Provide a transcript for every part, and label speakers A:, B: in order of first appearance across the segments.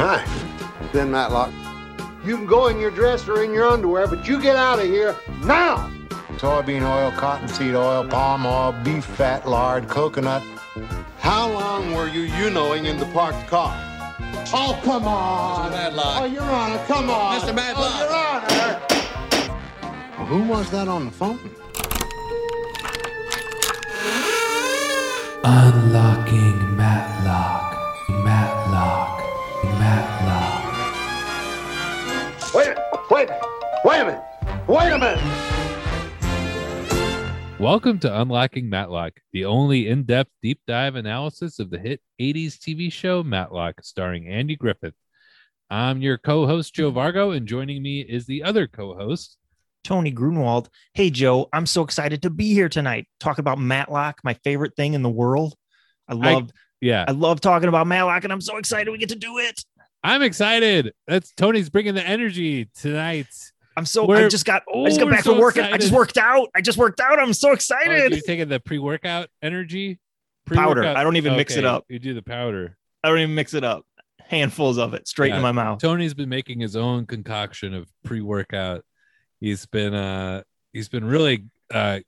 A: Hi, Ben Matlock. You can go in your dress or in your underwear, but you get out of here now! Soybean oil, cottonseed oil, palm oil, beef fat, lard, coconut. How long were you you-knowing in the parked car? Oh, come on!
B: Mr. Matlock.
A: Oh, Your Honor, come on!
B: Mr. Matlock.
A: Oh, Your Honor! Well, who was that on the phone?
C: Unlocking Matlock. Matlock.
A: Wait a minute!
D: Welcome to Unlocking Matlock, the only in depth deep dive analysis of the hit 80s TV show Matlock, starring Andy Griffith. I'm your co host, Joe Vargo, and joining me is the other co host.
E: Tony Grunwald. Hey, Joe, I'm so excited to be here tonight. Talk about Matlock, my favorite thing in the world. I
D: I-
E: love,
D: Yeah,
E: I, love talking about Matlock, and I'm so excited we get to do it.
D: I'm excited. That's Tony's bringing the energy tonight.
E: I'm so. I
D: We're-
E: just got.
D: Oh,
E: I just got back
D: so
E: from work. I just worked out. I just worked out. I'm so
D: Oh,
E: excited.
D: you're taking the pre workout energy?
E: Powder.
D: Pre-workout-
E: I don't even mix it up.
D: You do the powder.
E: I don't even mix it up. Handfuls of it straight
D: Yeah.
E: in my mouth.
D: Tony's been making his own concoction of pre-workout. He's been uh he's been really uh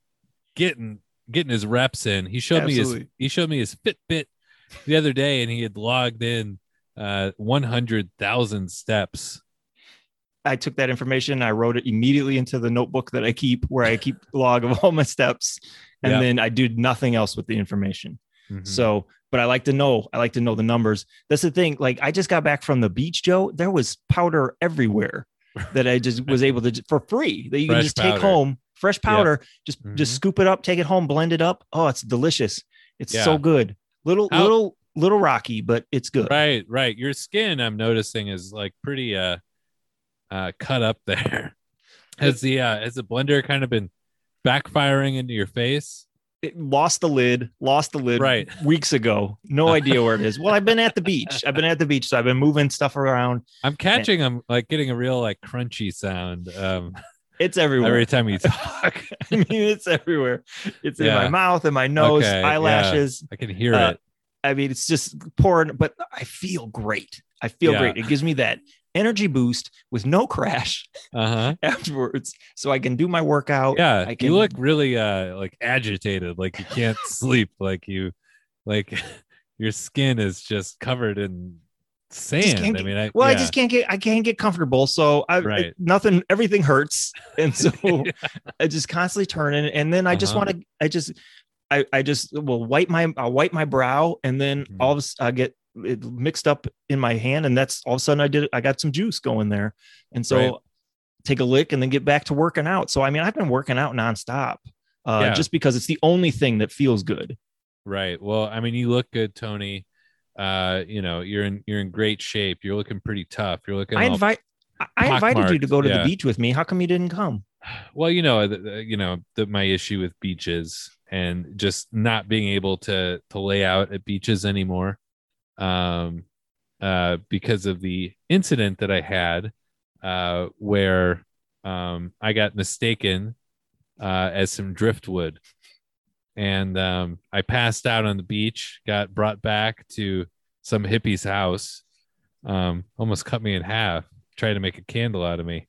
D: getting getting his reps in. He showed me his he showed me his Fitbit the other day and he had logged in uh 100,000 steps.
E: I took that information. I wrote it immediately into the notebook that I keep, where I keep log of all my steps, and
D: Yep.
E: then I do nothing else with the information.
D: Mhm.
E: So, but I like to know. I like to know the numbers. That's the thing. Like I just got back from the beach, Joe. There was powder everywhere that I just was able to for free that you can
D: Fresh
E: just take home. Fresh powder. Just
D: Mhm.
E: just scoop it up, take it home, blend it up. Oh, it's delicious. It's
D: Yeah.
E: so good. Little
D: How-
E: little little rocky, but it's good.
D: Right, right. Your skin I'm noticing is like pretty uh uh cut up there. Has the uh has the blender kind of been backfiring into your face?
E: It lost the lid. Lost the lid.
D: Right.
E: Weeks ago. No idea where it is. Well, I've been at the beach. I've been at the beach, so I've been moving stuff around.
D: I'm catching I'm like getting a real like crunchy sound um
E: It's everywhere.
D: every time you talk.
E: I mean, it's everywhere. It's in my mouth, in my nose,
D: Okay, yeah.
E: eyelashes.
D: I can hear
E: Uh,
D: it.
E: I mean, it's just pouring, but I feel great. I feel
D: Yeah.
E: great. It gives me that energy boost with no crash
D: Uh-huh.
E: afterwards, so I can do my workout.
D: Yeah.
E: I can,
D: You look really uh like agitated, like you can't sleep, like you like your skin is just covered in sand.
E: can't
D: I mean, I
E: Well, I just can't get. I can't get comfortable. So I
D: Right.
E: it- nothing. Everything hurts, and so I just constantly turning. And then I just
D: Uh-huh.
E: want to. I just. I, I just will wipe my I'll wipe my brow and then
D: Mhm.
E: all of a I get it mixed up in my hand and that's all of a sudden I did I got some juice going there and so
D: Right.
E: take a lick and then get back to working out. So I mean I've been working out nonstop uh,
D: Yeah.
E: just because it's the only thing that feels good.
D: Right. Well, I mean, you look good, Tony. Uh, you know, you're in you're in great shape. You're looking pretty tough. You're looking
E: I invite I- invited you to go to
D: yeah.
E: the beach with me. How come you didn't come?
D: well, you know, the, the- you know, the, my issue with beaches and just not being able to to lay out at beaches anymore, um, uh, because of the incident that I had, uh, where um I got mistaken uh as some driftwood, and um I passed out on the beach, got brought back to some hippie's house, um, almost cut me in half, tried to make a candle out of me.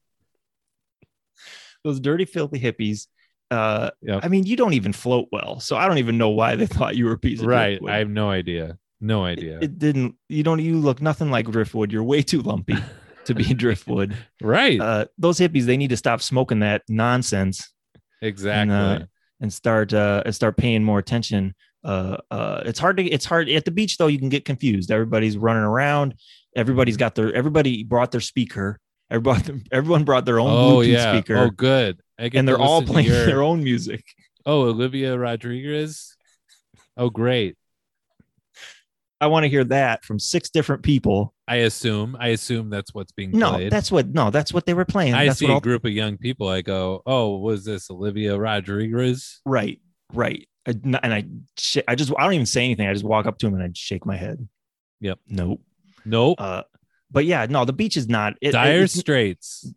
E: Those dirty, filthy hippies. Uh,
D: Yep.
E: I mean, you don't even float well, so I don't even know why they thought you were a piece of
D: right
E: driftwood.
D: i have no idea no idea
E: It didn't. You don't. You look nothing like driftwood. You're way too lumpy to be driftwood.
D: right
E: Uh, those hippies, they need to stop smoking that nonsense
D: exactly
E: and, uh, and start uh, and start paying more attention. Uh, uh, it's hard to. It's hard at the beach though. You can get confused. Everybody's running around. Everybody's got their. Everybody brought their speaker. Everybody, everyone brought their own
D: oh
E: Bluetooth
D: yeah
E: speaker,
D: oh good
E: and they're all playing
D: your-
E: their own music.
D: oh olivia rodriguez oh great
E: I want to hear that from six different people.
D: i assume i assume that's what's being
E: No,
D: played
E: that's what. No, that's what they were playing.
D: i
E: that's
D: see a group of young people i go oh was this olivia rodriguez
E: Right, right. I, and I, sh- I just, I don't even say anything. I just walk up to him and I shake my head.
D: Yep.
E: Nope.
D: nope
E: Uh, but yeah, no, the beach is not. It,
D: dire
E: it's-
D: straits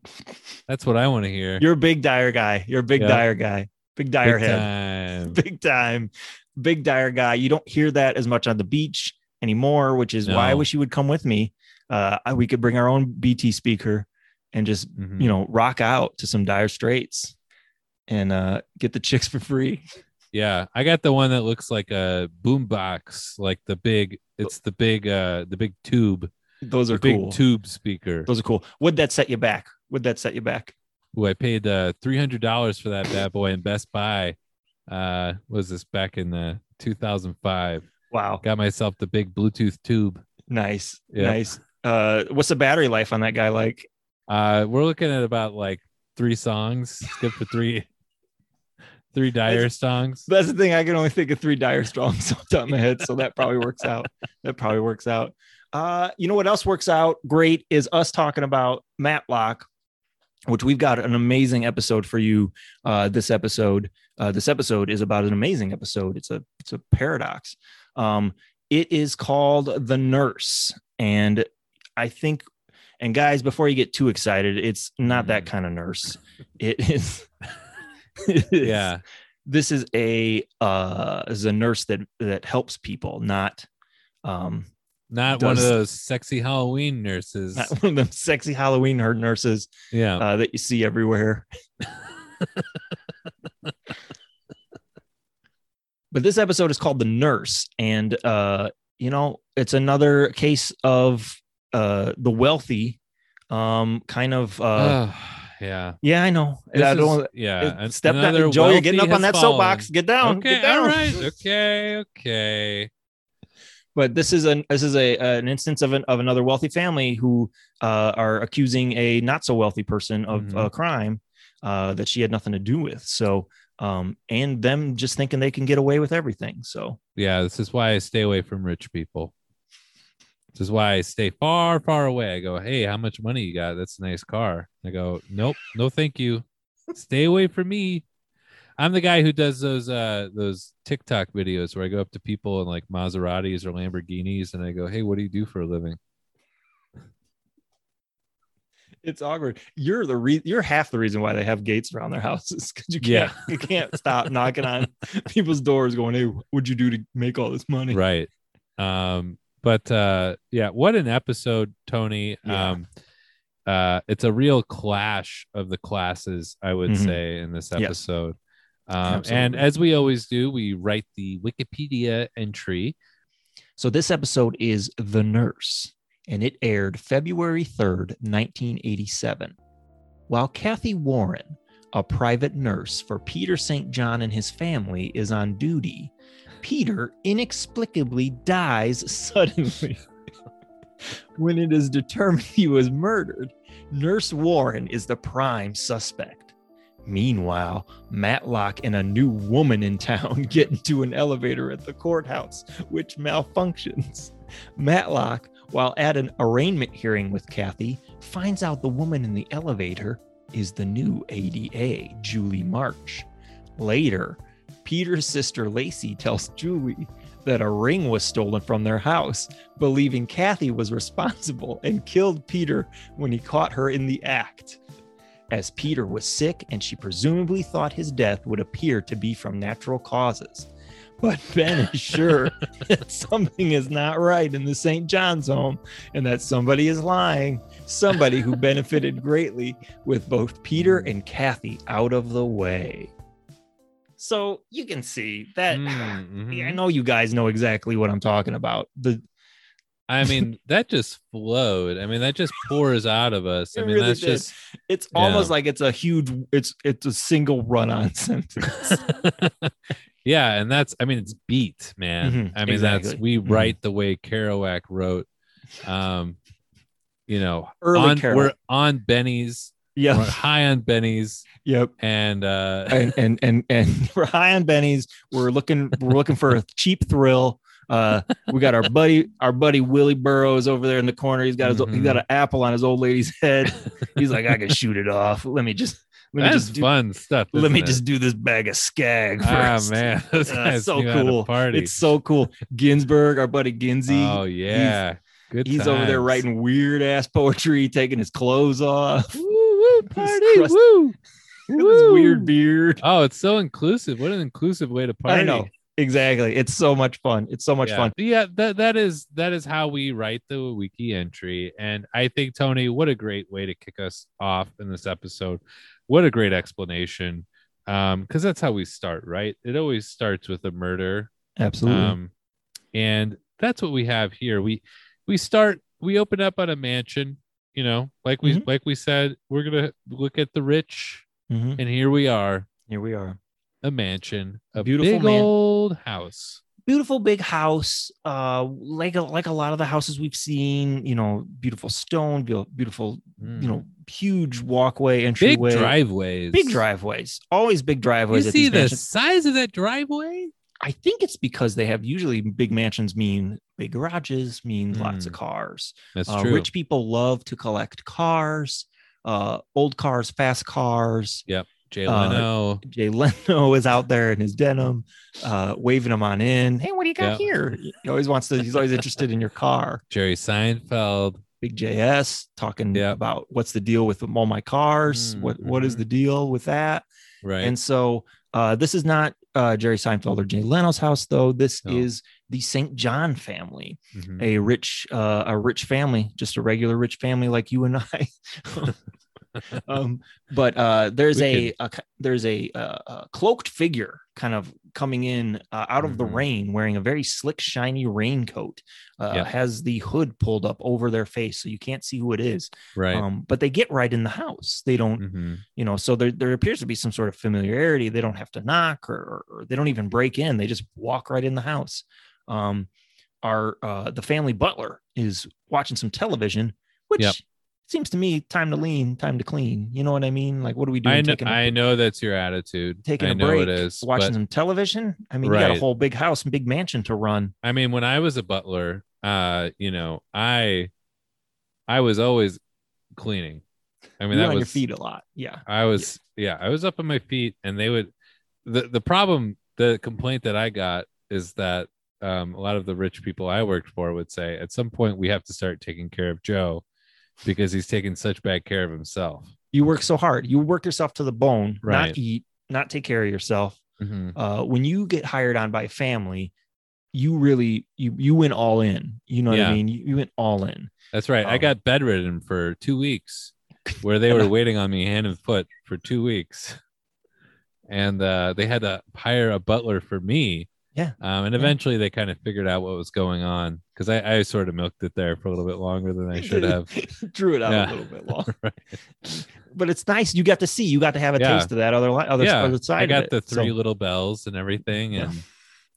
D: that's what i want to hear
E: You're a big dire guy. You're a big
D: Yeah.
E: dire guy. Big dire
D: Big
E: head.
D: time.
E: Big time. Big dire guy. You don't hear that as much on the beach anymore, which is why I wish you would come with me. uh, I- we could bring our own BT speaker and just
D: Mhm.
E: you know rock out to some Dire Straits and uh, get the chicks for free.
D: Yeah, I got the one that looks like a boombox, like the big. It's the big, uh, the big tube,
E: Those are
D: big
E: cool.
D: tube speaker.
E: Those are cool. Would that set you back? Would that set you back?
D: Who I paid uh three hundred dollars for that bad boy in Best Buy. Uh, was this back in the two thousand five?
E: Wow,
D: Got myself the big Bluetooth tube.
E: nice,
D: Yep.
E: nice. Uh, what's the battery life on that guy like?
D: Uh, we're looking at about like three songs. It's good for three, three dire songs.
E: That's the thing. I can only think of three dire strongs off the top of my head, so that probably works out. That probably works out. Uh, you know what else works out great is us talking about Matlock, which we've got an amazing episode for you. Uh, this episode, uh, this episode is about an amazing episode. It's a it's a paradox. Um, it is called The Nurse, and I think. And guys, before you get too excited, it's not that
D: Mm.
E: kind of nurse. It is. it is-
D: Yeah,
E: this is a uh is a nurse that that helps people not um
D: not one of those sexy Halloween nurses.
E: not one of them sexy halloween nurses
D: yeah,
E: uh, that you see everywhere but this episode is called the nurse and uh you know it's another case of uh the wealthy um kind of uh
D: yeah.
E: yeah i know
D: This
E: i don't
D: yeah.
E: it- step down joe you're getting up on that
D: has
E: soapbox get down
D: Okay,
E: get down
D: all right. Okay, okay.
E: but this is an this is a an instance of an of another wealthy family who uh, are accusing a not so wealthy person of
D: Mhm.
E: a crime uh, that she had nothing to do with. So um, and them just thinking they can get away with everything. So
D: Yeah, this is why I stay away from rich people. This is why I stay far, far away. I go, hey, how much money you got? That's a nice car. I go, nope, no, thank you. Stay away from me. I'm the guy who does those uh those TikTok videos where I go up to people in like Maseratis or Lamborghinis and I go, hey, what do you do for a living?
E: It's awkward. You're the re- you're half the reason why they have gates around their houses because you can't
D: Yeah.
E: you can't stop knocking on people's doors going, hey, what'd you do to make all this money?
D: right um but uh yeah what an episode tony
E: Yeah.
D: um uh it's a real clash of the classes i would
E: Mhm.
D: say in this
E: Yes.
D: episode um and as we always do we write the wikipedia entry
E: So this episode is The Nurse, and it aired February 3rd, 1987. While Kathy Warren, a private nurse for Peter St. John and his family, is on duty, Peter inexplicably dies suddenly. when it is determined he was murdered, Nurse Warren is the prime suspect. Meanwhile, Matlock and a new woman in town get into an elevator at the courthouse, which malfunctions. Matlock, while at an arraignment hearing with Kathy, finds out the woman in the elevator is the new ADA, Julie March. Later, Peter's sister Lacey tells Julie that a ring was stolen from their house, believing Kathy was responsible and killed Peter when he caught her in the act. As Peter was sick and she presumably thought his death would appear to be from natural causes. But Ben is sure that something is not right in the St. John's home and that somebody is lying, somebody who benefited greatly with both Peter and Kathy out of the way. So you can see that.
D: Mm, mhm.
E: I know you guys know exactly what I'm talking about. The
D: i mean that just flowed i mean that just pours out of us i mean
E: really
D: that's
E: did.
D: just
E: it's
D: Yeah.
E: almost like it's a huge it's it's a single run-on sentence.
D: Yeah and that's i mean it's beat man
E: Mhm,
D: i mean that's
E: exactly.
D: we
E: Mhm.
D: write the way kerouac wrote um you know
E: Early
D: on,
E: Kerouac.
D: we're on bennies we're high on bennies
E: Yep.
D: and uh
E: and and and and we're high on bennies. We're looking we're looking for a cheap thrill. Uh, we got our buddy our buddy Willie Burroughs over there in the corner. He's got his he's got an apple on his old lady's head. He's like, I can shoot it off. Let me just
D: that's
E: just do,
D: fun stuff
E: let me
D: it?
E: just do this bag of skag
D: ah man those
E: Uh, so
D: knew how to
E: cool.
D: party
E: It's so cool. Ginsberg, our buddy Ginsey.
D: oh yeah good
E: he's over there writing weird ass poetry, taking his clothes off.
D: woo, woo, party
E: crust-
D: woo
E: With his weird beard.
D: oh it's so inclusive what an inclusive way to party
E: I know. exactly. It's so much fun. It's so much
D: yeah.
E: fun.
D: Yeah, that that is that is how we write the wiki entry. And I think Tony, what a great way to kick us off in this episode. What a great explanation. Um, because that's how we start, right? It always starts with a murder.
E: Absolutely.
D: Um, and that's what we have here. We we start we open up on a mansion, you know, like we
E: Mhm.
D: like we said, we're gonna look at the rich,
E: Mhm.
D: and here we are,
E: Here we are.
D: a mansion, a
E: Beautiful
D: big
E: man-
D: old house.
E: Beautiful big house uh like a, like a lot of the houses we've seen you know beautiful stone beau- beautiful you know huge walkway
D: big driveways.
E: big driveways always big driveways at
D: see the
E: mansions.
D: size of that driveway?
E: i think it's because they have usually big mansions mean big garages mean lots of
D: Mm.
E: cars
D: That's
E: uh,
D: true.
E: rich people love to collect cars uh old cars fast cars
D: Jay
E: uh,
D: Leno.
E: Jay Leno is out there in his denim, uh, waving him on in. Hey, what do you got
D: Yeah.
E: here? He always wants to. He's always interested in your car.
D: Jerry Seinfeld.
E: Big JS talking
D: Yeah.
E: about what's the deal with all my cars.
D: Mm,
E: What what is the deal with that?
D: Right.
E: And so uh, this is not uh, Jerry Seinfeld or Jay Leno's house, though. This is the St. John family,
D: Mhm.
E: a rich uh, a rich family, just a regular rich family like you and I. um, but uh, there's a, a there's a, uh a cloaked figure kind of coming in uh, out of the
D: Mhm.
E: rain, wearing a very slick, shiny raincoat. Uh,
D: Yep.
E: Has the hood pulled up over their face, so you can't see who it is.
D: right.
E: Um, but they get right in the house. They don't,
D: Mhm.
E: you know. So there there appears to be some sort of familiarity. They don't have to knock, or, or, or they don't even break in. They just walk right in the house. Um, our uh, the family butler is watching some television, which
D: Yep.
E: Seems to me time to lean, time to clean. You know what I mean? Like, what are we doing?
D: I know,
E: a,
D: I know that's your attitude.
E: taking
D: I
E: a
D: know
E: break,
D: it is.
E: watching
D: but-
E: some television. I mean, you got a whole big house and big mansion to run.
D: I mean, when I was a butler, uh, you know, I I was always cleaning. I mean,
E: You're
D: that
E: on
D: was
E: your feet a lot. Yeah.
D: I was yeah, I was up on my feet and they would the the problem the complaint that I got is that um a lot of the rich people I worked for would say at some point we have to start taking care of Joe because he's taking such bad care of himself.
E: You work so hard. You work yourself to the bone,
D: Right.
E: not eat, not take care of yourself.
D: Mhm.
E: uh, when you get hired on by a family, you really you you went all in. You know what I mean? You, you went all in.
D: That's right. I
E: Um,
D: got bedridden for 2 weeks where they were waiting on me hand and foot for 2 weeks. And uh, they had to hire a butler for me.
E: Yeah.
D: Um, and
E: Yeah.
D: eventually they kind of figured out what was going on because I, I sort of milked it there for a little bit longer than I should have.
E: Drew it out
D: Yeah.
E: a little bit longer.
D: Right.
E: but it's nice. You got to see. You got to have a
D: Yeah.
E: taste of that other other,
D: yeah,
E: other side.
D: I got the three
E: So,
D: little bells and everything, and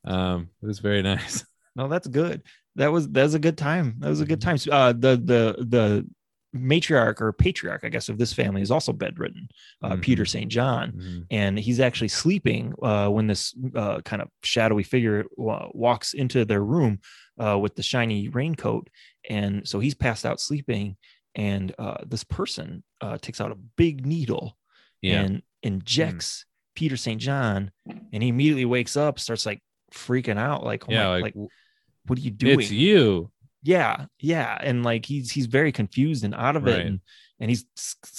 D: um, it was very nice.
E: no, that's good. That was that was a good time. That was a good
D: Mm-hmm.
E: time. Uh, the the the matriarch or patriarch, I guess, of this family is also bedridden. Uh,
D: Mhm.
E: Peter St. John.
D: Mhm.
E: and he's actually sleeping uh, when this uh, kind of shadowy figure wa- walks into their room uh, with the shiny raincoat, and so he's passed out sleeping, and uh, this person uh, takes out a big needle
D: Yeah,
E: and injects Peter St. John, and he immediately wakes up, starts like freaking out, like, oh
D: yeah,
E: my-
D: like,
E: like, what are you doing?
D: it's you.
E: yeah yeah and like he's he's very confused and out of it and, and he's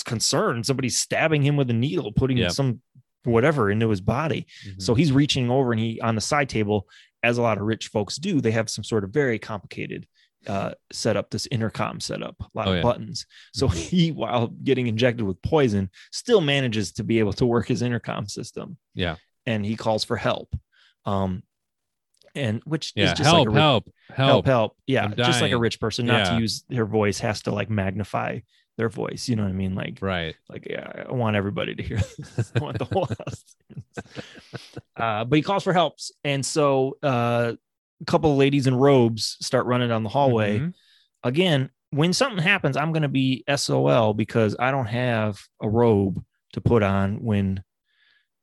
E: concerned somebody's stabbing him with a needle putting
D: Yep.
E: some whatever into his body
D: Mhm.
E: so he's reaching over and he on the side table as a lot of rich folks do they have some sort of very complicated uh setup this intercom setup a lot
D: Oh,
E: of
D: yeah.
E: buttons so
D: Mhm.
E: he while getting injected with poison still manages to be able to work his intercom system
D: Yeah.
E: and he calls for help um and which
D: yeah,
E: is just
D: help,
E: like a
D: help, help,
E: help help yeah just like a rich person not
D: Yeah.
E: to use their voice has to like magnify their voice you know what i mean? Like
D: Right.
E: like yeah i want everybody to hear this. I want the whole house uh, but he calls for helps and so uh, a couple of ladies in robes start running down the hallway.
D: Mhm.
E: again when something happens i'm going to be sol because i don't have a robe to put on when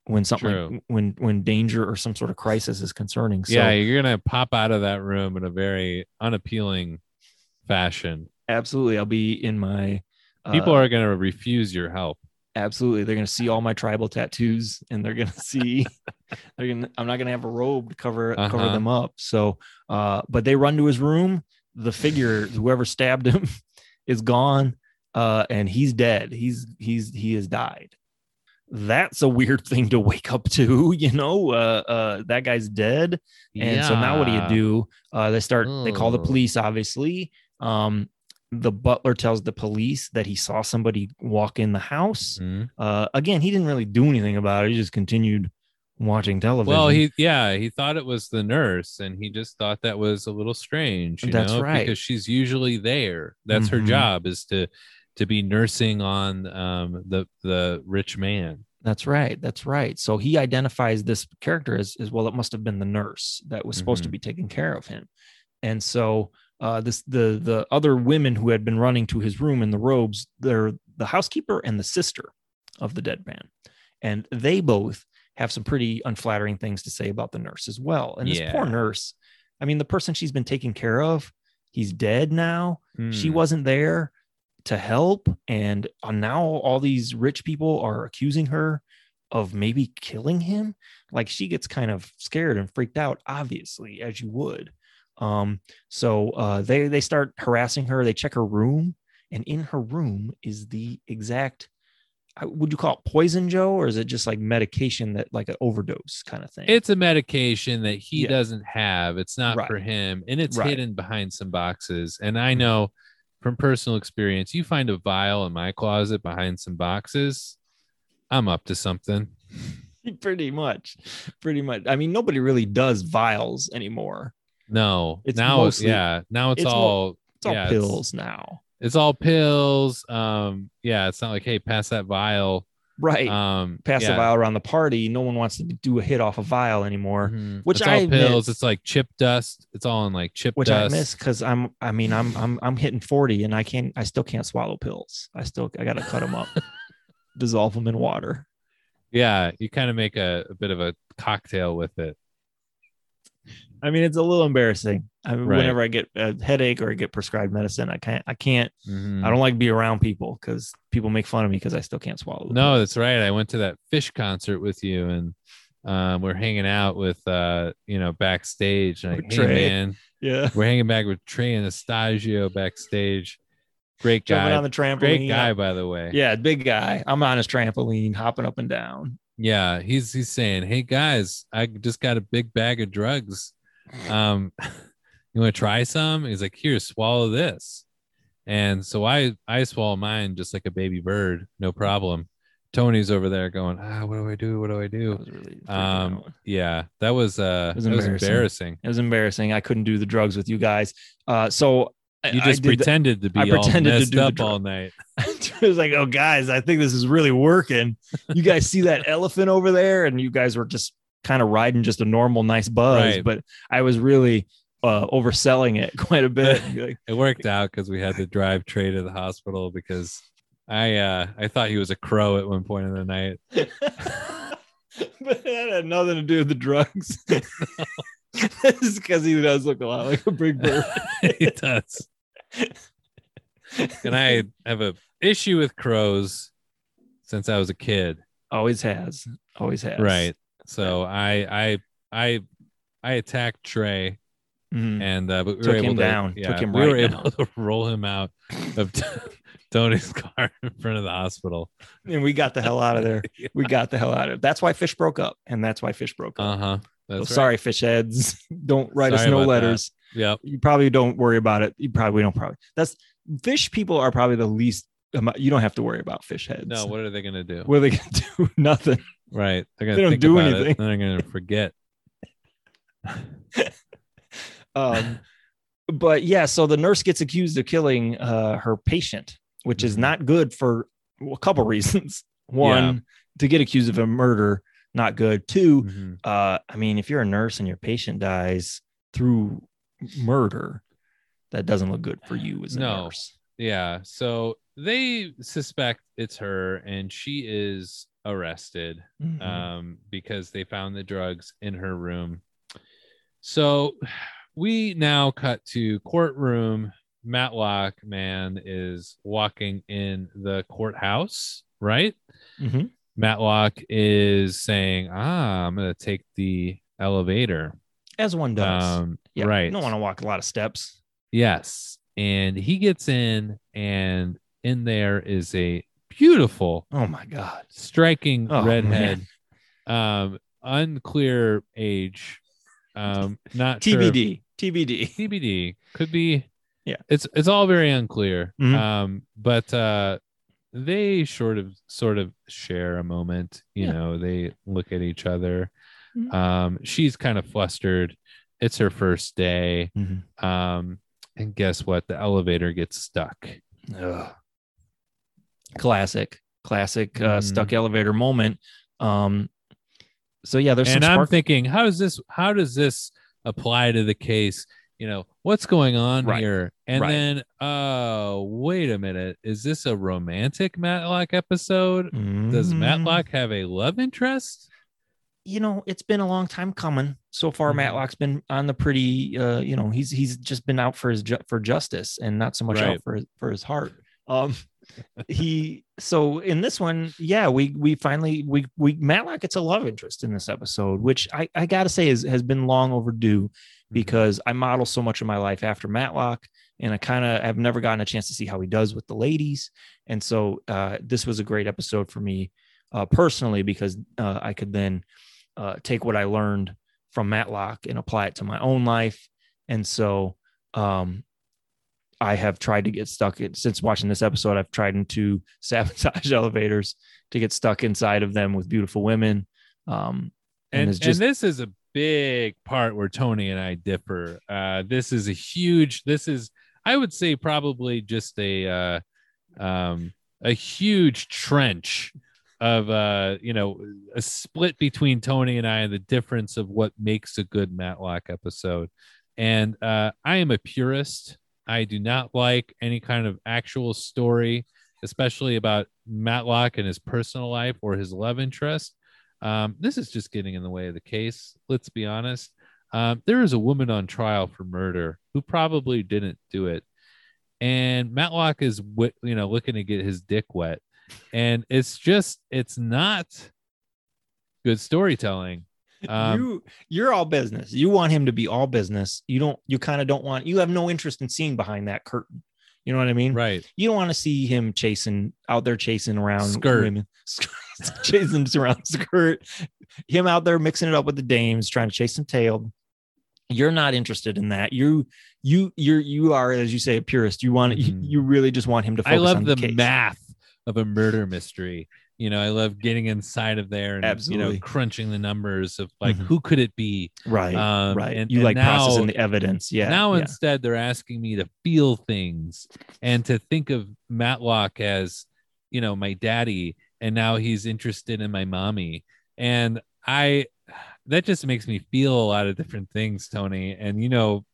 E: when something when when danger or some sort of crisis is concerning. So
D: yeah, you're gonna pop out of that room in a very unappealing fashion.
E: absolutely. I'll be in my
D: People
E: uh,
D: are gonna refuse your help.
E: absolutely they're going to see all my tribal tattoos and they're going to see they're going to i'm not going to have a robe to cover cover
D: Uh-huh.
E: them up so uh but they run to his room the figure whoever stabbed him is gone uh and he's dead he's he's he has died that's a weird thing to wake up to. You know, uh, uh, that guy's dead, and so now what do you do? Uh, they start. They call the police. Obviously, um, the butler tells the police that he saw somebody walk in the house.
D: Mhm.
E: Uh, again, he didn't really do anything about it. He just continued watching television.
D: Well, he yeah, he thought it was the nurse, and he just thought that was a little strange. You
E: That's
D: know,
E: right.
D: because she's usually there. That's her
E: Mhm.
D: job is to to be nursing on um the the rich man.
E: That's right. That's right. So he identifies this character as, as well. It must have been the nurse that was supposed to
D: Mhm.
E: be taking care of him. And so uh, this the the other women who had been running to his room in the robes, they're the housekeeper and the sister of the dead man, and they both have some pretty unflattering things to say about the nurse as well. And this poor nurse, I mean, the person she's been taking care of, he's dead now. She
D: Hmm.
E: wasn't there to help and uh, now all these rich people are accusing her of maybe killing him like she gets kind of scared and freaked out obviously as you would um so uh they they start harassing her they check her room and in her room is the exact would you call it poison joe or is it just like medication that like an overdose kind of thing
D: It's a medication that he
E: Yeah.
D: doesn't have. It's not for him, and it's
E: Right.
D: hidden behind some boxes. And I
E: Mhm.
D: know from personal experience, you find a vial in my closet behind some boxes, I'm up to something.
E: pretty much pretty much i mean nobody really does vials anymore
D: No,
E: It's
D: now
E: mostly-
D: yeah, now it's,
E: it's mo-
D: all
E: it's all
D: yeah,
E: pills now
D: It's, all pills. Um, yeah, it's not like hey, pass that vial.
E: right
D: Um,
E: pass
D: yeah.
E: the vial around the party. No one wants to do a hit off a vial anymore,
D: Mhm.
E: which
D: it's
E: I
D: all
E: admit-
D: pills. It's like chip dust. It's all in like chip
E: which I
D: dust.
E: miss because I'm. I mean, I'm I'm I'm hitting forty and I can't. I still can't swallow pills. I still I gotta cut them up, dissolve them in water.
D: Yeah, you kind of make a, a bit of a cocktail with it.
E: I mean, it's a little embarrassing. I mean,
D: Right.
E: whenever I get a headache or I get prescribed medicine, I can't. I can't.
D: Mhm.
E: I don't like to be around people because people make fun of me because I still can't swallow.
D: No, that's right. I went to that Phish concert with you, and um, we're hanging out with uh, you know backstage. And like, hey
E: Trey.
D: man,
E: yeah.
D: we're hanging back with Trey Anastasio backstage. Great
E: Jumping
D: guy,
E: on the trampoline.
D: great guy, by the way.
E: Yeah, big guy. I'm on his trampoline, hopping up and down.
D: yeah. He's he's saying, hey guys, I just got a big bag of drugs. Um, you want to try some? He's like, here, swallow this. And so I I swallow mine just like a baby bird, no problem. Tony's over there going, ah, what do I do? What do I do?
E: Really
D: Um,
E: out.
D: yeah, that was uh,
E: was
D: that was
E: embarrassing.
D: embarrassing.
E: It was embarrassing. I couldn't do the drugs with you guys. Uh, so I-
D: You
E: I
D: just
E: the-
D: pretended to be
E: I
D: all
E: pretended to
D: messed
E: do the
D: up all night.
E: it was like, oh, guys, I think this is really working. You guys see that elephant over there? And you guys were just kind of riding just a normal, nice buzz.
D: Right.
E: But I was really uh, overselling it quite a bit.
D: It worked out because we had to drive Trey to the hospital because I uh I thought he was a crow at one point in the night.
E: but that had nothing to do with the drugs. It's because he does look a lot like a big bird.
D: he does. And I have a issue with crows since I was a kid.
E: Always has. Always has.
D: Right. So I I I I attacked Trey
E: Mhm.
D: and uh, but we
E: Took
D: were able
E: him
D: to,
E: down.
D: Yeah,
E: Took him
D: we were
E: right
D: able to roll him out of Tony's car in front of the hospital.
E: And we got the hell out of there. We got the hell out of it. That's why Phish broke up. And that's why Phish broke up.
D: Uh huh.
E: So
D: right.
E: sorry, Phish heads. Don't write us no letters.
D: Yeah,
E: You probably don't worry about it. You probably don't probably. That's Phish people are probably the least. You don't have to worry about Phish heads.
D: No, what are they gonna do?
E: what are they gonna do? Nothing.
D: Right. They're gonna
E: They don't do
D: it,
E: anything.
D: and they're gonna forget.
E: Um, but yeah, so the nurse gets accused of killing uh, her patient, which is
D: Mhm.
E: not good for a couple reasons. One, to get accused of a murder, not good. Two,
D: Mhm.
E: uh, I mean, if you're a nurse and your patient dies through murder, that doesn't look good for you as a
D: No.
E: nurse.
D: Yeah. So they suspect it's her, and she is arrested
E: Mhm.
D: um, because they found the drugs in her room. So we now cut to courtroom. Matlock man is walking in the courthouse, right?
E: Mhm.
D: Matlock is saying, "Ah, I'm going to take the elevator."
E: As one does.
D: Um,
E: yeah,
D: right.
E: You don't want to walk a lot of steps.
D: Yes. And he gets in, and in there is a beautiful,
E: Oh my god.
D: striking
E: Oh,
D: redhead. Um, unclear age. Um, not sure
E: TBD. TBD.
D: TBD could be.
E: Yeah.
D: it's it's all very unclear.
E: Mhm.
D: Um, but uh, they sort of sort of share a moment. You
E: Yeah.
D: know, they look at each other.
E: Mhm.
D: Um, she's kind of flustered. It's her first day.
E: Mhm.
D: Um, and guess what? The elevator gets stuck.
E: Ugh. Classic, classic uh,
D: Mhm.
E: stuck elevator moment. Um, so yeah, there's
D: and
E: some
D: I'm thinking, how does this how does this apply to the case? You know, what's going on
E: Right.
D: here? And
E: Right.
D: then, oh, wait a minute. Is this a romantic Matlock episode? Does
E: Mm,
D: Matlock have a love interest?
E: You know, it's been a long time coming. So far,
D: Mhm.
E: Matlock's been on the pretty. Uh, you know, he's he's just been out for his ju- for justice and not so much
D: Right.
E: out for his, for his heart. Um, he so in this one, yeah, we we finally we we Matlock gets a love interest in this episode, which I I gotta say is has been long overdue. because I model so much of my life after Matlock, and I kind of have never gotten a chance to see how he does with the ladies. And so uh, this was a great episode for me uh, personally because uh, I could then uh, take what I learned from Matlock and apply it to my own life. And so um, I have tried to get stuck in, since watching this episode. I've tried to sabotage elevators to get stuck inside of them with beautiful women. Um, and,
D: and,
E: just
D: and this is a big part where Tony and I differ. Uh, this is a huge. This is, I would say, probably just a uh, um, a huge trench of uh, you know a split between Tony and I, and the difference of what makes a good Matlock episode. And uh, I am a purist. I do not like any kind of actual story, especially about Matlock and his personal life or his love interest. Um, this is just getting in the way of the case. Let's be honest. Um, there is a woman on trial for murder who probably didn't do it, and Matlock is, you know, looking to get his dick wet, and it's just, it's not good storytelling. Um,
E: you you're all business. You want him to be all business. You don't. You kind of don't want. You have no interest in seeing behind that curtain. You know what I mean?
D: right?
E: You don't want to see him chasing out there, chasing around
D: Skirt.
E: women, chasing around skirt. Him out there mixing it up with the dames, trying to chase some tail. You're not interested in that. You you you're you are as you say a purist. You want
D: Mhm.
E: you, you really just want him to. Focus
D: I love the,
E: the,
D: math of a murder mystery. You know, I love getting inside of there and you know crunching the numbers of like
E: Mhm.
D: who could it be.
E: Right,
D: Um,
E: right.
D: and-
E: you
D: and
E: like processing the evidence. Yeah.
D: now
E: yeah.
D: instead they're asking me to feel things and to think of Matlock as, you know, my daddy, and now he's interested in my mommy, and I that just makes me feel a lot of different things, Tony, and you know,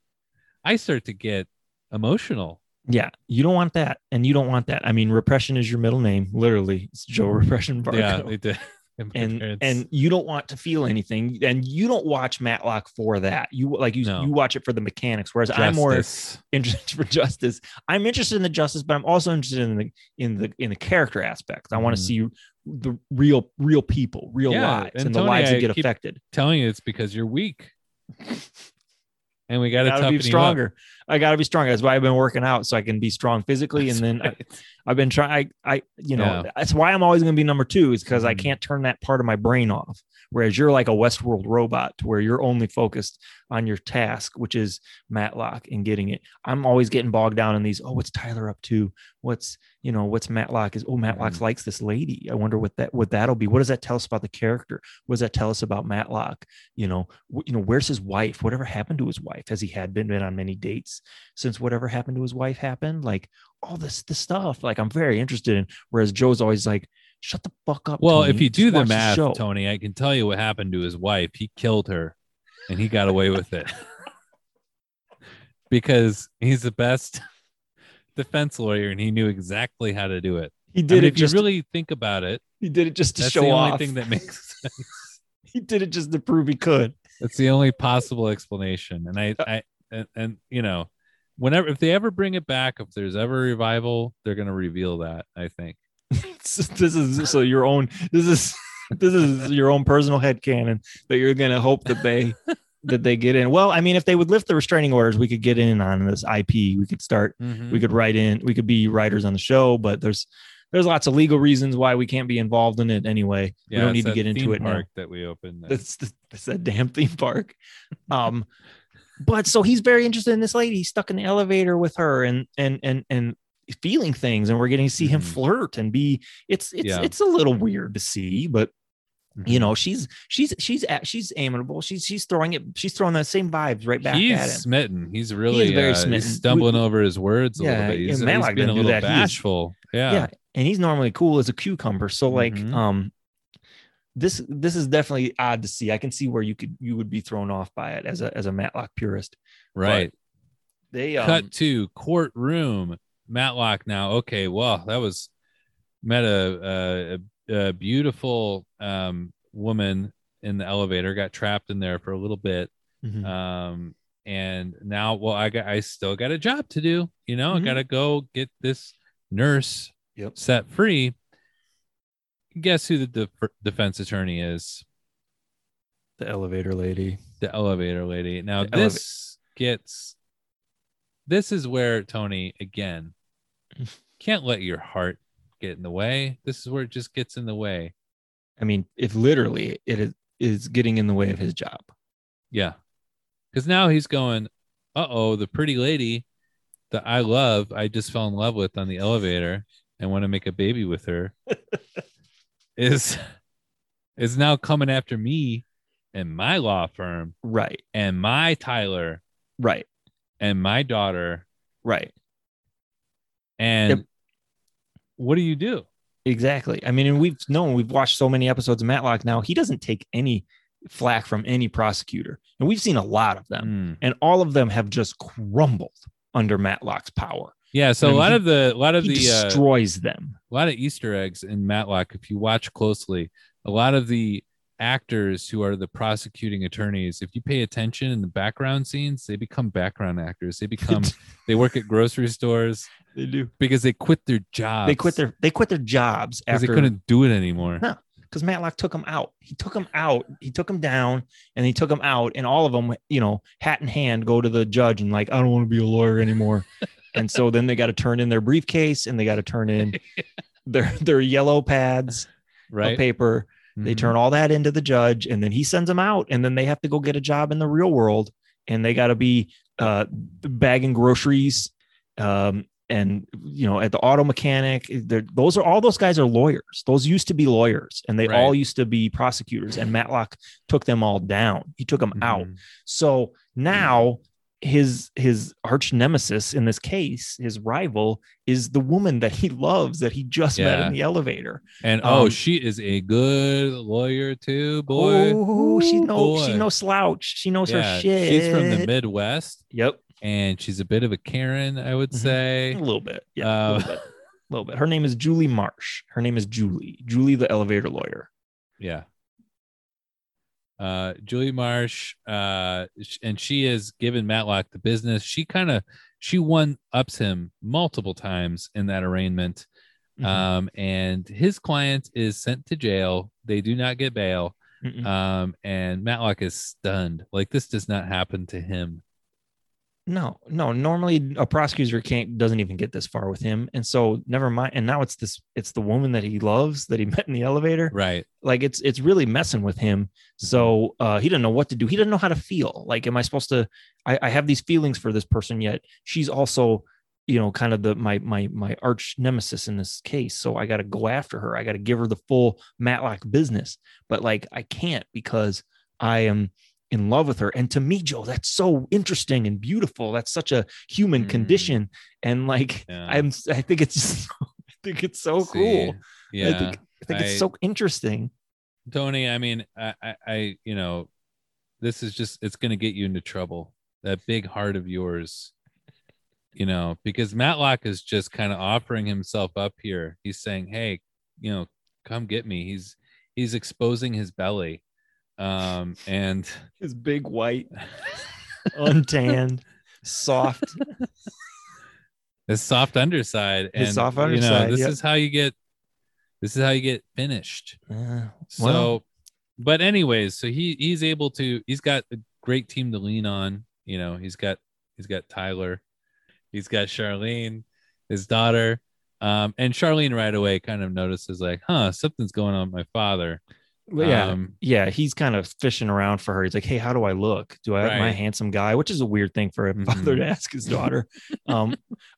D: I start to get emotional.
E: Yeah, you don't want that, and you don't want that. I mean, repression is your middle name, literally. It's Joe Repression Vargo.
D: Yeah, they did.
E: And
D: parents-
E: and you don't want to feel anything, and you don't watch Matlock for that. You like you
D: No.
E: you watch it for the mechanics. Whereas I'm more
D: Justice.
E: interested for justice. I'm interested in the justice, but I'm also interested in the in the in the character aspects. I want to
D: Mhm.
E: see the real real people, real
D: Yeah,
E: lives,
D: and
E: and, the
D: Tony,
E: lives
D: I
E: that get affected.
D: telling you it's because you're weak. And we got to
E: be stronger. I gotta be stronger. That's why I've been working out so I can be strong physically, and then I, I've been trying. I, I, you know,
D: Yeah.
E: that's why I'm always going to be number two is because I
D: Mhm.
E: can't turn that part of my brain off. Whereas you're like a Westworld robot, to where you're only focused on your task, which is Matlock and getting it. I'm always getting bogged down in these. Oh, what's Tyler up to? What's you know, what's Matlock is? Oh, Matlock
D: Mhm.
E: likes this lady. I wonder what that what that'll be. What does that tell us about the character? What does that tell us about Matlock? You know, wh- you know, where's his wife? Whatever happened to his wife? Has he had been, been on many dates since whatever happened to his wife happened? Like all this this stuff. Like I'm very interested in. Whereas Joe's always like, shut the fuck up.
D: Well,
E: Tony.
D: if you
E: Just
D: do the math,
E: show."
D: Tony, I can tell you what happened to his wife. He killed her and he got away with it because he's the best defense lawyer and he knew exactly how to do it.
E: he
D: I
E: did
D: mean,
E: it
D: if
E: just
D: you really think about it,
E: he did it just to
D: that's
E: show
D: the only
E: off.
D: thing that makes sense.
E: he did it just to prove he could.
D: That's the only possible explanation. And I, uh, I, and, and you know, whenever if they ever bring it back, if there's ever a revival, they're gonna reveal that. I think.
E: this is so your own. This is this is your own personal head canon that you're gonna hope that they that they get in. Well, I mean, if they would lift the restraining orders, we could get in on this IP. We could start.
D: Mm-hmm.
E: We could write in. We could be writers on the show. But there's there's lots of legal reasons why we can't be involved in it anyway. we don't need to get into it now.
D: park that we opened.
E: That's the, that's that damn theme park. Um, but so he's very interested in this lady. He's stuck in the elevator with her and and and and feeling things, and we're getting to see him
D: Mhm.
E: flirt and be. It's it's
D: Yeah.
E: it's a little weird to see, but you
D: Mhm.
E: know she's she's she's at, she's amiable. She's she's throwing it. She's throwing the same vibes right back
D: he's
E: at him.
D: smitten. He's really
E: very
D: uh, he's
E: smitten.
D: stumbling
E: We-
D: over his words a
E: Yeah,
D: little bit. He's,
E: and Matlock
D: he's being a little
E: that.
D: Bashful. yeah.
E: yeah and he's normally cool as a cucumber so like
D: Mhm.
E: um this this is definitely odd to see i can see where you could you would be thrown off by it as a as a matlock purist
D: right.
E: they um,
D: Cut to courtroom. Matlock now. Okay, well, that was met a, a, a beautiful um, woman in the elevator. Got trapped in there for a little bit.
E: mhm.
D: um and now well i got i still got a job to do you know
E: Mhm.
D: i gotta go get this nurse
E: Yep.
D: set free guess who the def- defense attorney is
E: the elevator lady
D: the elevator lady now
E: The eleva-
D: this gets this is where tony again can't let your heart get in the way. This is where it just gets in the way.
E: I mean if literally it is, getting in the way of his job.
D: Yeah. Because now he's going, uh oh, the pretty lady that I love, I just fell in love with on the elevator and want to make a baby with her is is now coming after me and my law firm
E: right.
D: and my Tyler
E: right.
D: and my daughter.
E: right
D: And
E: Yep.
D: what do you do?
E: exactly i mean and we've known we've watched so many episodes of matlock now he doesn't take any flack from any prosecutor and we've seen a lot of them
D: Hmm.
E: and all of them have just crumbled under matlock's power
D: Yeah, so
E: I
D: a lot
E: he-
D: of the a lot of
E: he
D: the uh,
E: destroys them
D: a lot of Easter eggs in Matlock. If you watch closely, a lot of the actors who are the prosecuting attorneys, if you pay attention in the background scenes, they become background actors. They become they work at grocery stores
E: they do
D: because they quit their jobs.
E: they quit their they quit their jobs
D: because they couldn't do it anymore.
E: No. because Matlock took them out. He took them out. He took them down, and he took them out. And all of them, you know, hat in hand, go to the judge and like, I don't want to be a lawyer anymore. and so then they got to turn in their briefcase and they got to turn in their their yellow pads
D: Right.
E: of paper. They
D: Mhm.
E: turn all that into the judge, and then he sends them out. And then they have to go get a job in the real world, and they got to be uh, bagging groceries. Um, and you know, at the auto mechanic, those are all those guys are lawyers. Those used to be lawyers, and they
D: Right.
E: all used to be prosecutors. And Matlock took them all down. He took them out.
D: Mhm.
E: So now his his arch nemesis in this case, his rival, is the woman that he loves that he just met in the elevator.
D: And oh,
E: Um,
D: she is a good lawyer too, boy.
E: Oh, she knows she no slouch. She knows
D: Yeah,
E: her shit.
D: She's from the Midwest
E: Yep,
D: and she's a bit of a Karen, I would
E: Mhm.
D: say.
E: a little bit. Yeah, a
D: Uh,
E: little bit. A little bit. Her name is Julie March. Her name is Julie. Julie, the elevator lawyer.
D: Yeah. Uh, Julie March, uh, and she has given Matlock the business. She kind of she one ups him multiple times in that arraignment.
E: Mhm.
D: Um, and his client is sent to jail. They do not get bail. Um, and Matlock is stunned. Like this does not happen to him.
E: No, no. Normally, a prosecutor can't doesn't even get this far with him, and so never mind. And now it's this. It's the woman that he loves that he met in the elevator.
D: Right.
E: Like it's it's really messing with him. So uh, he didn't know what to do. He didn't know how to feel. Like, am I supposed to? I, I have these feelings for this person, yet she's also, you know, kind of the my my my arch nemesis in this case. So I got to go after her. I got to give her the full Matlock business. But like, I can't because I am in love with her. And to me, Joe, that's so interesting and beautiful. That's such a human
D: Mm.
E: condition. And like,
D: Yeah.
E: I'm I think it's I think it's so
D: See,
E: cool.
D: Yeah.
E: I think I think
D: I-
E: it's so interesting.
D: Tony, I mean, I, I, I, you know, this is just, it's going to get you into trouble. That big heart of yours, you know, because Matlock is just kind of offering himself up here. He's saying, Hey, you know, come get me. He's, he's exposing his belly. Um, and
E: His big white, untanned, soft.
D: his soft underside.
E: His
D: and,
E: soft
D: You know,
E: underside,
D: this
E: yep.
D: is how you get, this is how you get finished.
E: Uh,
D: So,
E: Well-
D: but anyways, so he he's able to. He's got a great team to lean on. You know, he's got he's got Tyler, he's got Charlene, his daughter. Um, and Charlene right away kind of notices like, huh, something's going on with my father.
E: Yeah,
D: Um,
E: yeah, he's kind of fishing around for her. He's like, "Hey, how do I look? Do I am
D: my
E: handsome guy?" Which is a weird thing for a father
D: Mhm.
E: to ask his daughter. um,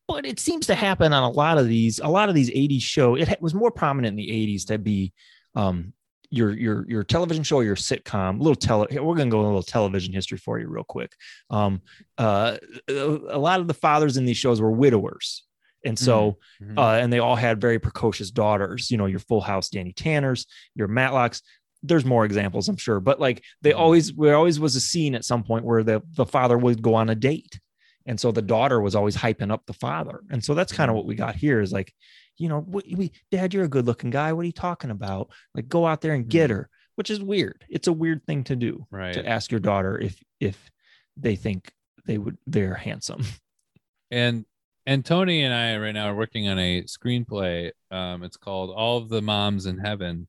E: but it seems to happen on a lot of these. A lot of these '80s show. It was more prominent in the '80s to be um, your your your television show, or your sitcom. Little tele. We're gonna go a little television history for you real quick. Um, uh, a lot of the fathers in these shows were widowers, and so
D: Mhm.
E: uh, and they all had very precocious daughters. You know, your Full House, Danny Tanners, your Matlocks. There's more examples, I'm sure, but like they
D: Mhm.
E: always, there always was a scene at some point where the the father would go on a date, and so the daughter was always hyping up the father, and so that's kind of what we got here is like, you know, we, we Dad, you're a good looking guy. What are you talking about? Like, go out there and get
D: Mhm.
E: her, which is weird. It's a weird thing to do
D: right.
E: to ask your daughter if if they think they would they're handsome.
D: and and Tony and I right now are working on a screenplay. Um, it's called All of the Moms in Heaven,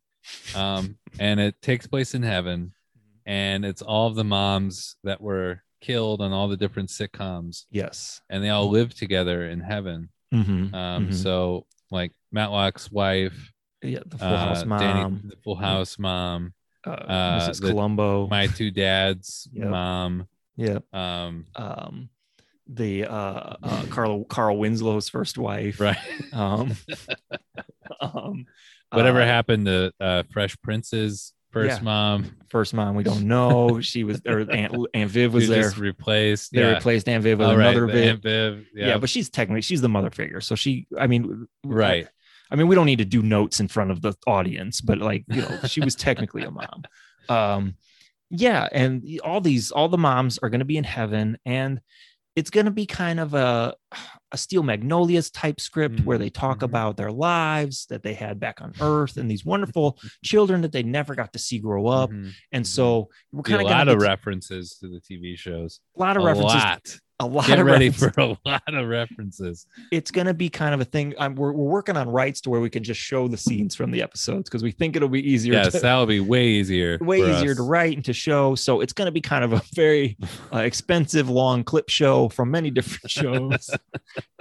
D: um, and it takes place in heaven, and it's all of the moms that were killed on all the different sitcoms,
E: Yes.
D: and they all live together in heaven.
E: Mm-hmm.
D: Um,
E: Mhm.
D: so like Matlock's wife,
E: Yeah, the Full
D: uh,
E: House mom.
D: Danny, the Full House mom,
E: uh,
D: Uh,
E: Mrs.
D: the-
E: Columbo.
D: my two dads'
E: Yep.
D: mom.
E: yeah.
D: Um,
E: Um, the uh, uh, Carl Carl Winslow's first wife.
D: right.
E: Um, um,
D: Whatever
E: uh,
D: happened to uh, Fresh Prince's first
E: Yeah.
D: mom?
E: First mom, we don't know. She was, or Aunt, Aunt Viv was there.
D: replaced.
E: They
D: yeah.
E: replaced Aunt Viv with
D: Oh,
E: another
D: the
E: Viv.
D: Aunt Viv.
E: Yeah.
D: Yeah.
E: but she's technically she's the mother figure. So she, I mean,
D: right.
E: I mean, we don't need to do notes in front of the audience, but like, you know, she was technically a mom. Um, yeah, and all these, all the moms are going to be in heaven, and it's going to be kind of a a Steel Magnolias type script where they talk
D: Mhm.
E: about their lives that they had back on Earth and these wonderful children that they never got to see grow up.
D: Mhm.
E: And so we're
D: a
E: kind of
D: lot
E: going
D: of references to the TV shows.
E: a lot
D: A
E: of references,
D: lot.
E: A lot
D: Get
E: of
D: ready
E: references.
D: for a lot of references.
E: it's going to be kind of a thing. I'm, we're, we're working on rights to where we can just show the scenes from the episodes because we think it'll be easier.
D: Yes,
E: to,
D: that'll be way easier.
E: way easier
D: us.
E: to write and to show. So it's going to be kind of a very uh, expensive, long clip show from many different shows.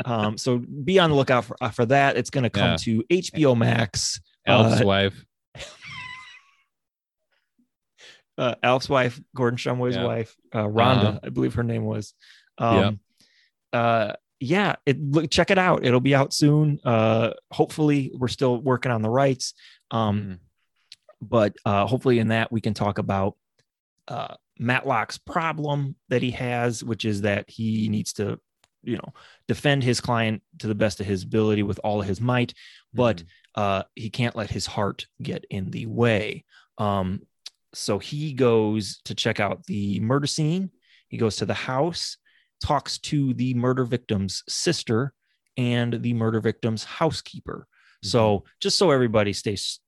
E: um, so be on the lookout for, uh, for that. It's going to come
D: Yeah.
E: to HBO Max.
D: Elf's
E: uh,
D: wife.
E: uh, Alf's wife, Gordon Shumway's
D: Yeah.
E: wife, uh, Rhonda,
D: Uh-huh.
E: I believe her name was. Um, uh, yeah, it look check it out. It'll be out soon. Uh, hopefully, we're still working on the rights. Um,
D: Mhm.
E: but uh, hopefully in that we can talk about uh, Matlock's problem that he has, which is that he needs to, you know, defend his client to the best of his ability with all of his might, but
D: Mhm.
E: uh, he can't let his heart get in the way. Um, so he goes to check out the murder scene. He goes to the house, talks to the murder victim's sister and the murder victim's housekeeper. So just so everybody stays,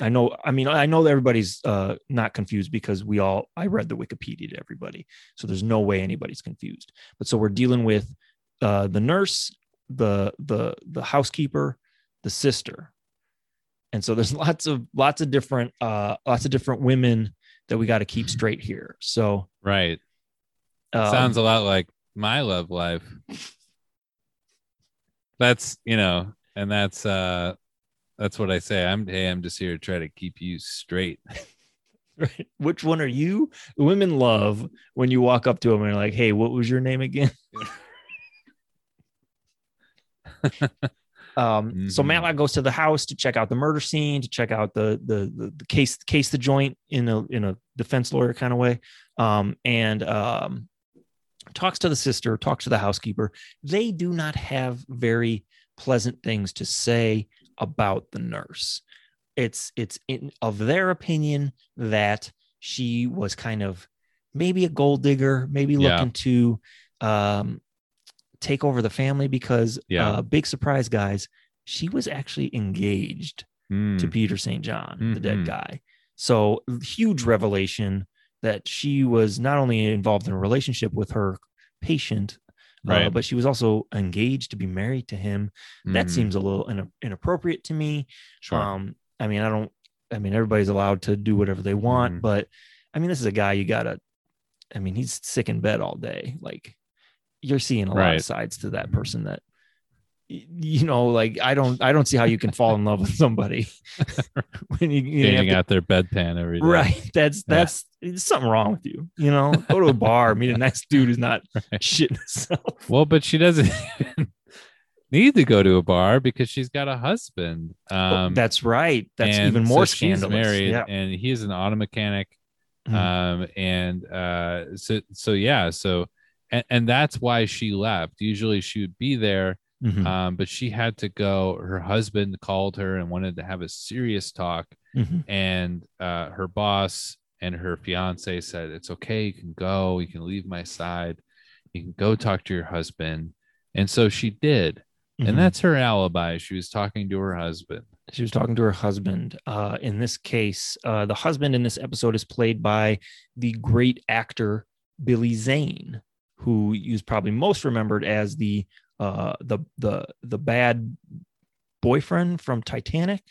E: I know, I mean, I know that everybody's uh, not confused because we all, I read the Wikipedia to everybody. So there's no way anybody's confused. But so we're dealing with uh, the nurse, the, the, the housekeeper, the sister. And so there's lots of, lots of different, uh, lots of different women that we got to keep straight here. So,
D: Right.
E: um,
D: Sounds a lot like my love life. That's you know, and that's uh that's what I say. I'm hey, I'm just here to try to keep you straight.
E: Right. Which one are you? Women love when you walk up to them and are like, "Hey, what was your name again?" um, so
D: Mhm.
E: Matlock goes to the house to check out the murder scene, to check out the the the, the case case the joint in a in a defense lawyer kind of way, um, and um, talks to the sister, talks to the housekeeper. They do not have very pleasant things to say about the nurse. It's it's in, of their opinion that she was kind of maybe a gold digger, maybe
D: Yeah.
E: looking to um, take over the family because
D: Yeah.
E: uh, big surprise, guys, she was actually engaged
D: Mm.
E: to Peter St. John, the dead
D: Mhm.
E: guy. So huge revelation that she was not only involved in a relationship with her patient, uh, but she was also engaged to be married to him. That
D: Mhm.
E: seems a little in- inappropriate to me.
D: sure.
E: Um, I mean, I don't. I mean, everybody's allowed to do whatever they want,
D: Mhm.
E: but I mean, this is a guy you gotta. I mean, he's sick in bed all day. Like, you're seeing a lot of sides to that person that you know, like I don't I don't see how you can fall in love with somebody when you, you have
D: out their bedpan every day.
E: right. That's that's there's something wrong with you. You know, go to a bar, meet a nice dude who's not
D: Right.
E: shitting himself.
D: Well, but she doesn't need to go to a bar because she's got a husband. Um,
E: that's right. That's even more
D: so she's
E: scandalous.
D: married,
E: Yeah.
D: and he's an auto mechanic.
E: Mhm.
D: Um, and uh, so so yeah, so and, and that's why she left. Usually she would be there,
E: Mhm.
D: um, but she had to go. Her husband called her and wanted to have a serious talk,
E: Mhm.
D: and uh, her boss and her fiance said, "It's okay. You can go. You can leave my side. You can go talk to your husband." And so she did,
E: Mhm.
D: and that's her alibi. She was talking to her husband.
E: she was talking to her husband. Uh, in this case, uh, the husband in this episode is played by the great actor Billy Zane, who is probably most remembered as the uh, the the the bad boyfriend from Titanic,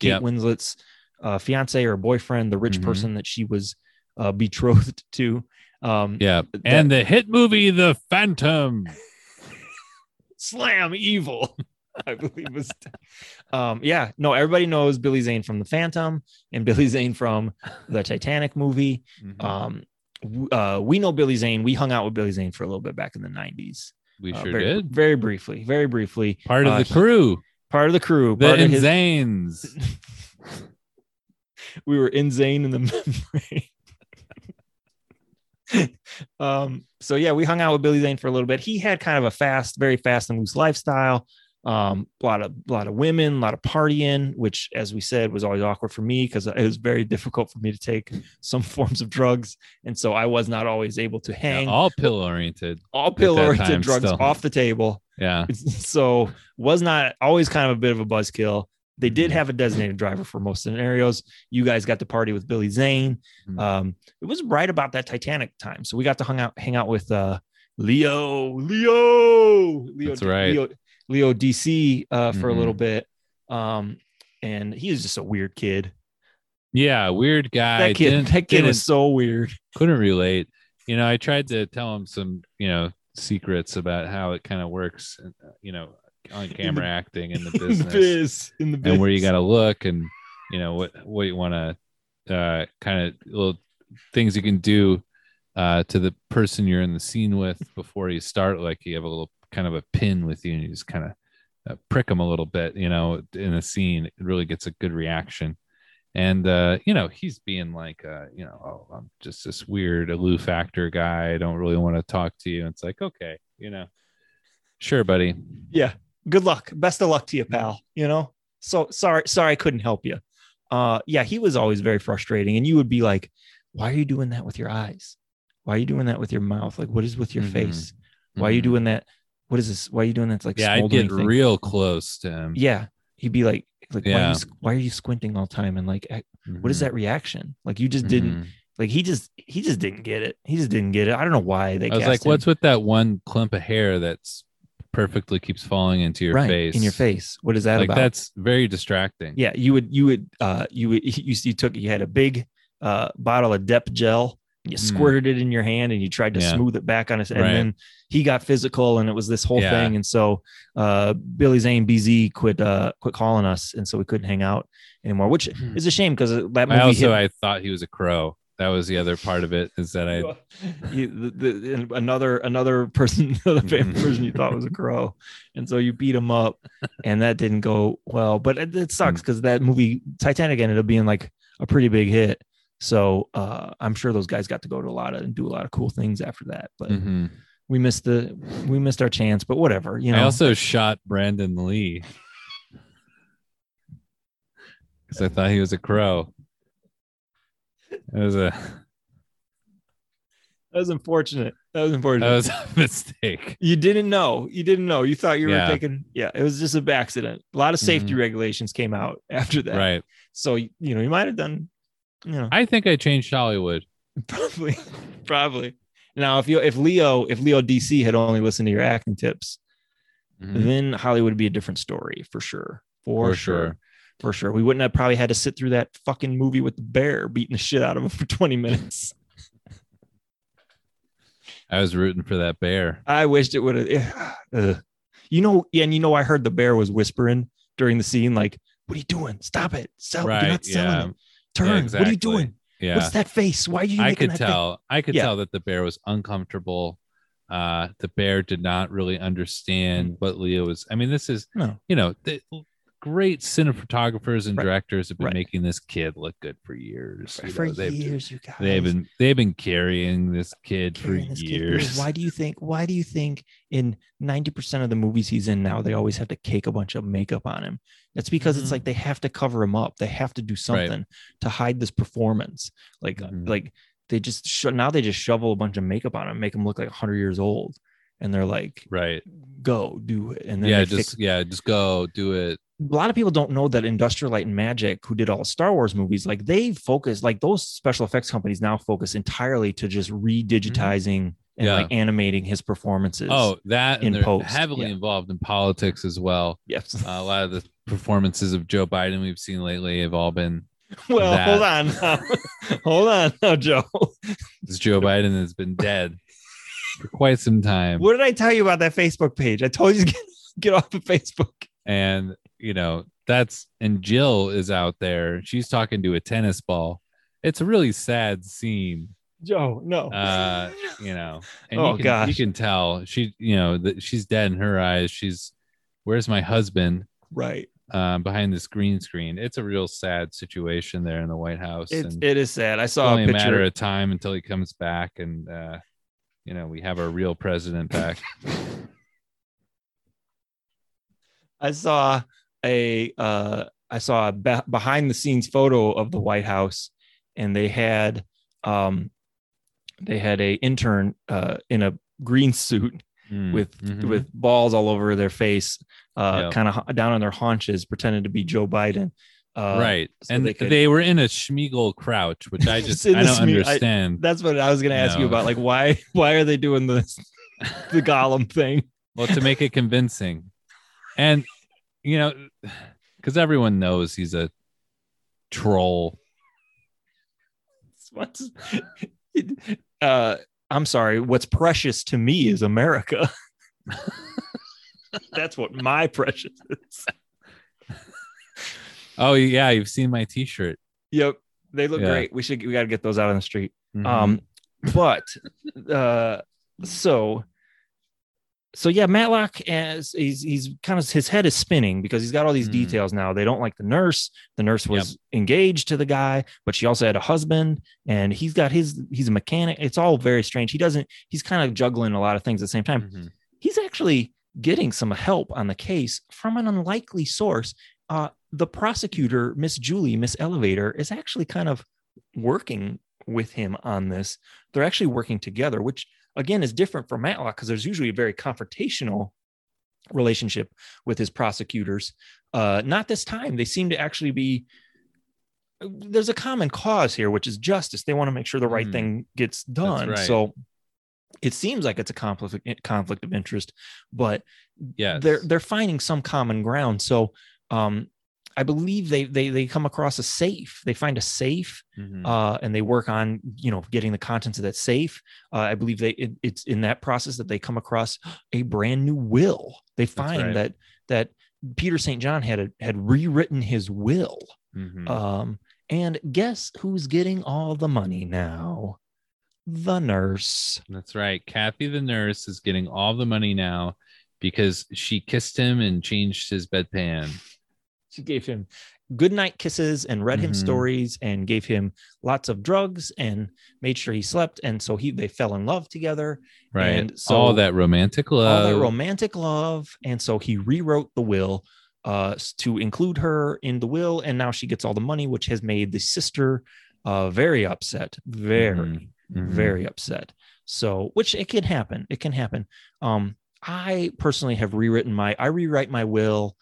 E: Kate
D: Yep.
E: Winslet's uh, fiance or boyfriend, the rich
D: Mhm.
E: person that she was uh, betrothed to. Um,
D: Yeah,
E: that-
D: and the hit movie The Phantom.
E: Slam Evil, I believe was. Um, yeah, no, everybody knows Billy Zane from The Phantom and Billy Zane from the Titanic movie.
D: Mhm.
E: Um, uh, we know Billy Zane. We hung out with Billy Zane for a little bit back in the '90s.
D: We
E: Uh,
D: sure
E: very,
D: did.
E: very briefly, very briefly.
D: Part of
E: Uh,
D: the crew,
E: Part of the crew.
D: the
E: part of his-
D: Zanes.
E: we were in Zane in the memory. um, so yeah, we hung out with Billy Zane for a little bit. He had kind of a fast, very fast and loose lifestyle. Um, a lot of a lot of women, a lot of partying, which, as we said, was always awkward for me because it was very difficult for me to take some forms of drugs, and so I was not always able to
D: Yeah,
E: hang
D: all pill oriented.
E: all pill oriented drugs
D: still.
E: off the table.
D: Yeah.
E: so was not always kind of a bit of a buzzkill. They did have a designated driver for most scenarios. You guys got to party with Billy Zane.
D: Mhm.
E: Um, it was right about that Titanic time, so we got to hang out, hang out with uh, Leo, Leo, Leo,
D: That's right.
E: Leo, Leo DC uh, for a
D: Mhm.
E: little bit. Um, and he is just a weird kid.
D: Yeah, weird guy.
E: That kid,
D: didn't-
E: that kid was so weird.
D: couldn't relate. You know, I tried to tell him some, you know, secrets about how it kind of works, uh, you know, on camera acting in the
E: In the
D: business
E: biz, in the biz.
D: and where you got to look and, you know, what, what you want to uh, kind of little things you can do uh, to the person you're in the scene with before you start. Like you have a little kind of a pin with you and you just kind of uh, prick them a little bit, you know, in a scene. It really gets a good reaction. And, uh, you know, he's being like, uh, you know, oh, I'm just this weird aloof actor guy. I don't really want to talk to you. And it's like, okay, you know, sure, buddy.
E: yeah good luck best of luck to you pal you know so sorry sorry i couldn't help you uh yeah he was always very frustrating and you would be like why are you doing that with your eyes why are you doing that with your mouth like what is with your
D: Mhm.
E: face why are you
D: Mhm.
E: doing that what is this why are you doing that it's like
D: Yeah, I'd get
E: thing.
D: real close to him.
E: yeah he'd be like like why, are you, why are you squinting all the time and like eh, what is
D: Mhm.
E: that reaction like you just didn't
D: Mhm.
E: like he just he just didn't get it he just didn't get it i don't know why they
D: I was like,
E: him.
D: what's with that one clump of hair that's perfectly keeps falling into your
E: right
D: face
E: in your face what is that
D: like
E: about
D: that's very distracting.
E: Yeah, you would you would uh you would you, you took you had a big uh bottle of Dep gel, and you
D: Mm.
E: squirted it in your hand and you tried to
D: Yeah.
E: smooth it back on his and
D: Right.
E: then he got physical and it was this whole
D: Yeah.
E: thing. And so uh Billy Zane BZ quit uh quit calling us and so we couldn't hang out anymore, which is a shame because that movie
D: I also
E: hit
D: I thought he was a crow. That was the other part of it is that I
E: you, the, the, another another person, the famous
D: Mhm.
E: person you thought was a crow, and so you beat him up, and that didn't go well. But it, it sucks because that movie Titanic ended up being like a pretty big hit. So uh, I'm sure those guys got to go to a lot of and do a lot of cool things after that. But
D: Mhm.
E: we missed the we missed our chance. But whatever, you know.
D: I also shot Brandon Lee because I thought he was a crow. It was a
E: that was unfortunate. That was unfortunate.
D: that was a mistake.
E: you didn't know. You didn't know. You thought you were
D: Yeah.
E: taking. Yeah, it was just an accident. A lot of safety
D: Mhm.
E: regulations came out after that.
D: Right.
E: So you know, you might have done, you know,
D: I think I changed Hollywood.
E: probably, probably. Now, if you if Leo if Leo DC had only listened to your acting tips,
D: Mhm.
E: then Hollywood would be a different story for sure, for,
D: For
E: sure.
D: sure.
E: for sure. We wouldn't have probably had to sit through that fucking movie with the bear beating the shit out of him for twenty minutes.
D: I was rooting for that bear.
E: I wished it would have. You know, and you know, I heard the bear was whispering during the scene, like, "What are you doing? Stop it! Sell! You're
D: Right,
E: not selling
D: yeah.
E: it. Turn! What are you doing?
D: Yeah.
E: What's that face? Why are you?"
D: I could
E: that face?"
D: tell. I could
E: Yeah.
D: tell that the bear was uncomfortable. Uh, the bear did not really understand what Leo was. I mean, this is
E: No,
D: you know the great cinematographers and
E: Right.
D: directors have been
E: Right.
D: making this kid look good for years. you
E: for
D: know, they've,
E: years, you guys.
D: they've been they've been carrying this kid for
E: carrying this kid for
D: years.
E: Why do you think? Why do you think in ninety percent of the movies he's in now, they always have to cake a bunch of makeup on him? That's because
D: Mhm.
E: it's like they have to cover him up. They have to do something to hide this performance. Like, uh,
D: Mhm.
E: like they just sho- now they just shovel a bunch of makeup on him, make him look like hundred years old, and they're like,
D: Right.
E: "Go do it." And then
D: Yeah. Just
E: fix
D: yeah. Just go do it.
E: a lot of people don't know that Industrial Light and Magic, who did all the Star Wars movies, like they focus, like those special effects companies now focus entirely to just redigitizing and
D: Yeah.
E: like animating his performances.
D: Oh, that
E: in post,
D: heavily
E: yeah.
D: involved in politics as well.
E: yes.
D: Uh, a lot of the performances of Joe Biden we've seen lately have all been
E: well,
D: that-
E: hold on, now. hold on, now, Joe.
D: this Joe Biden has been dead for quite some time.
E: What did I tell you about that Facebook page? I told you to get, get off of Facebook.
D: and you know that's and jill is out there she's talking to a tennis ball it's a really sad scene
E: Joe, no.
D: uh you know and
E: Oh,
D: you, can,
E: gosh.
D: you can tell she you know that she's dead in her eyes she's where's my husband
E: right.
D: um behind this green screen it's a real sad situation there in the white house
E: It's
D: and
E: it is sad. I saw
D: only
E: a
D: a matter of time until he comes back and uh you know we have our real president back
E: I saw a uh I saw a be- behind the scenes photo of the White House and they had um they had a intern uh in a green suit
D: Mm,
E: with
D: mhm.
E: with balls all over their face uh
D: Yeah.
E: kind of down on their haunches pretending to be Joe Biden uh
D: right.
E: so
D: and
E: they
D: they, were in a Sméagol crouch which i just i don't
E: sme- I-
D: understand.
E: that's what I was going to ask you about like why why are they doing this the Gollum thing?
D: Well to make it convincing. And you know because everyone knows he's a troll.
E: What's, uh, I'm sorry. What's precious to me is America. That's what my precious is.
D: oh yeah you've seen my t-shirt
E: Yep, they look
D: Yeah.
E: great. We should we got to get those out on the street.
D: Mhm.
E: Um, but uh, so so yeah, Matlock as he's he's kind of his head is spinning because he's got all these
D: Mhm.
E: details now. They don't like the nurse. The nurse was engaged to the guy, but she also had a husband, and he's got his he's a mechanic. It's all very strange. He doesn't. He's kind of juggling a lot of things at the same time.
D: Mhm.
E: He's actually getting some help on the case from an unlikely source. Uh, the prosecutor, Miss Julie, Miss Elevator, is actually kind of working with him on this. They're actually working together, which again is different from Matlock because there's usually a very confrontational relationship with his prosecutors. Uh, not this time. They seem to actually be. There's a common cause here, which is justice. They want to make sure the right
D: Mhm.
E: thing gets done.
D: right.
E: So it seems like it's a conflict conflict of interest, but
D: yeah,
E: they're they're finding some common ground. So um, I believe they they they come across a safe. They find a safe
D: Mhm.
E: uh, and they work on you know getting the contents of that safe. Uh, I believe they it, it's in that process that they come across a brand new will. They find
D: right.
E: that that Peter St. John had a, had rewritten his will.
D: Mhm.
E: Um, and guess who's getting all the money now? The nurse.
D: That's right. Kathy the nurse is getting all the money now because she kissed him and changed his bedpan.
E: She gave him good night kisses and read him
D: Mhm.
E: stories and gave him lots of drugs and made sure he slept. And so he they fell in love together.
D: Right.
E: And so-
D: all that romantic love.
E: all that romantic love. And so he rewrote the will uh, to include her in the will. And now she gets all the money, which has made the sister uh, very upset, very,
D: Mhm.
E: very upset. So, which it can happen. It can happen. Um, I personally have rewritten my, I rewrite my will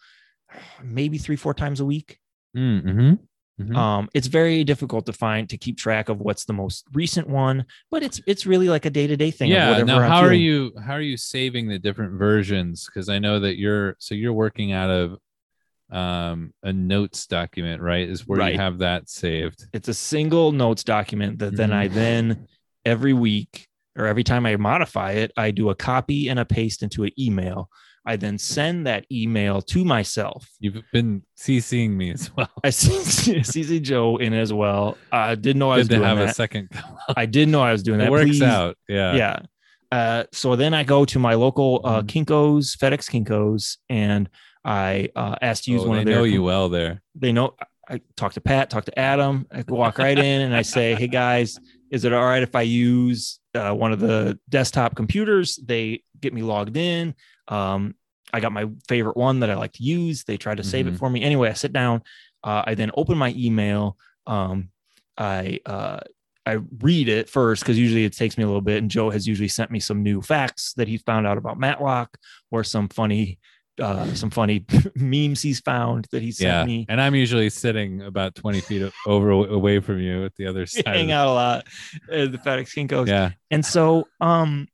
E: maybe three, four times a week.
D: Mm-hmm. Mhm.
E: Um, it's very difficult to find to keep track of what's the most recent one, but it's it's really like a day to day thing.
D: yeah. Now,
E: I'm
D: how are you? How are you saving the different versions? Because I know that you're so you're working out of um a notes document, right? Is where
E: Right.
D: you have that saved.
E: it's a single notes document that then I
D: Mhm.
E: then every week or every time I modify it, I do a copy and a paste into an email. I then send that email to myself.
D: You've been CCing me as well.
E: I CC Joe in as well. I didn't know I was
D: Good to
E: doing
D: have
E: that.
D: a second.
E: I didn't know I was doing that.
D: works
E: Please-
D: out. Yeah.
E: Yeah. Uh, so then I go to my local uh,
D: Mhm.
E: Kinkos, FedEx Kinkos, and I uh, asked to use
D: Oh,
E: one of their.
D: know you well there.
E: They know. I talk to Pat, talk to Adam. I walk right in and I say, "Hey guys, is it all right if I use uh, one of the desktop computers?" They get me logged in. Um, I got my favorite one that I like to use. They try to save it
D: Mhm.
E: for me. Anyway, I sit down. Uh, I then open my email. Um, I uh, I read it first because usually it takes me a little bit. And Joe has usually sent me some new facts that he found out about Matlock or some funny, uh, some funny memes he's found that he sent
D: Yeah.
E: me.
D: And I'm usually sitting about 20 feet over away from you at the other side.
E: hang out a lot at the FedEx Kinkos.
D: Yeah.
E: And so um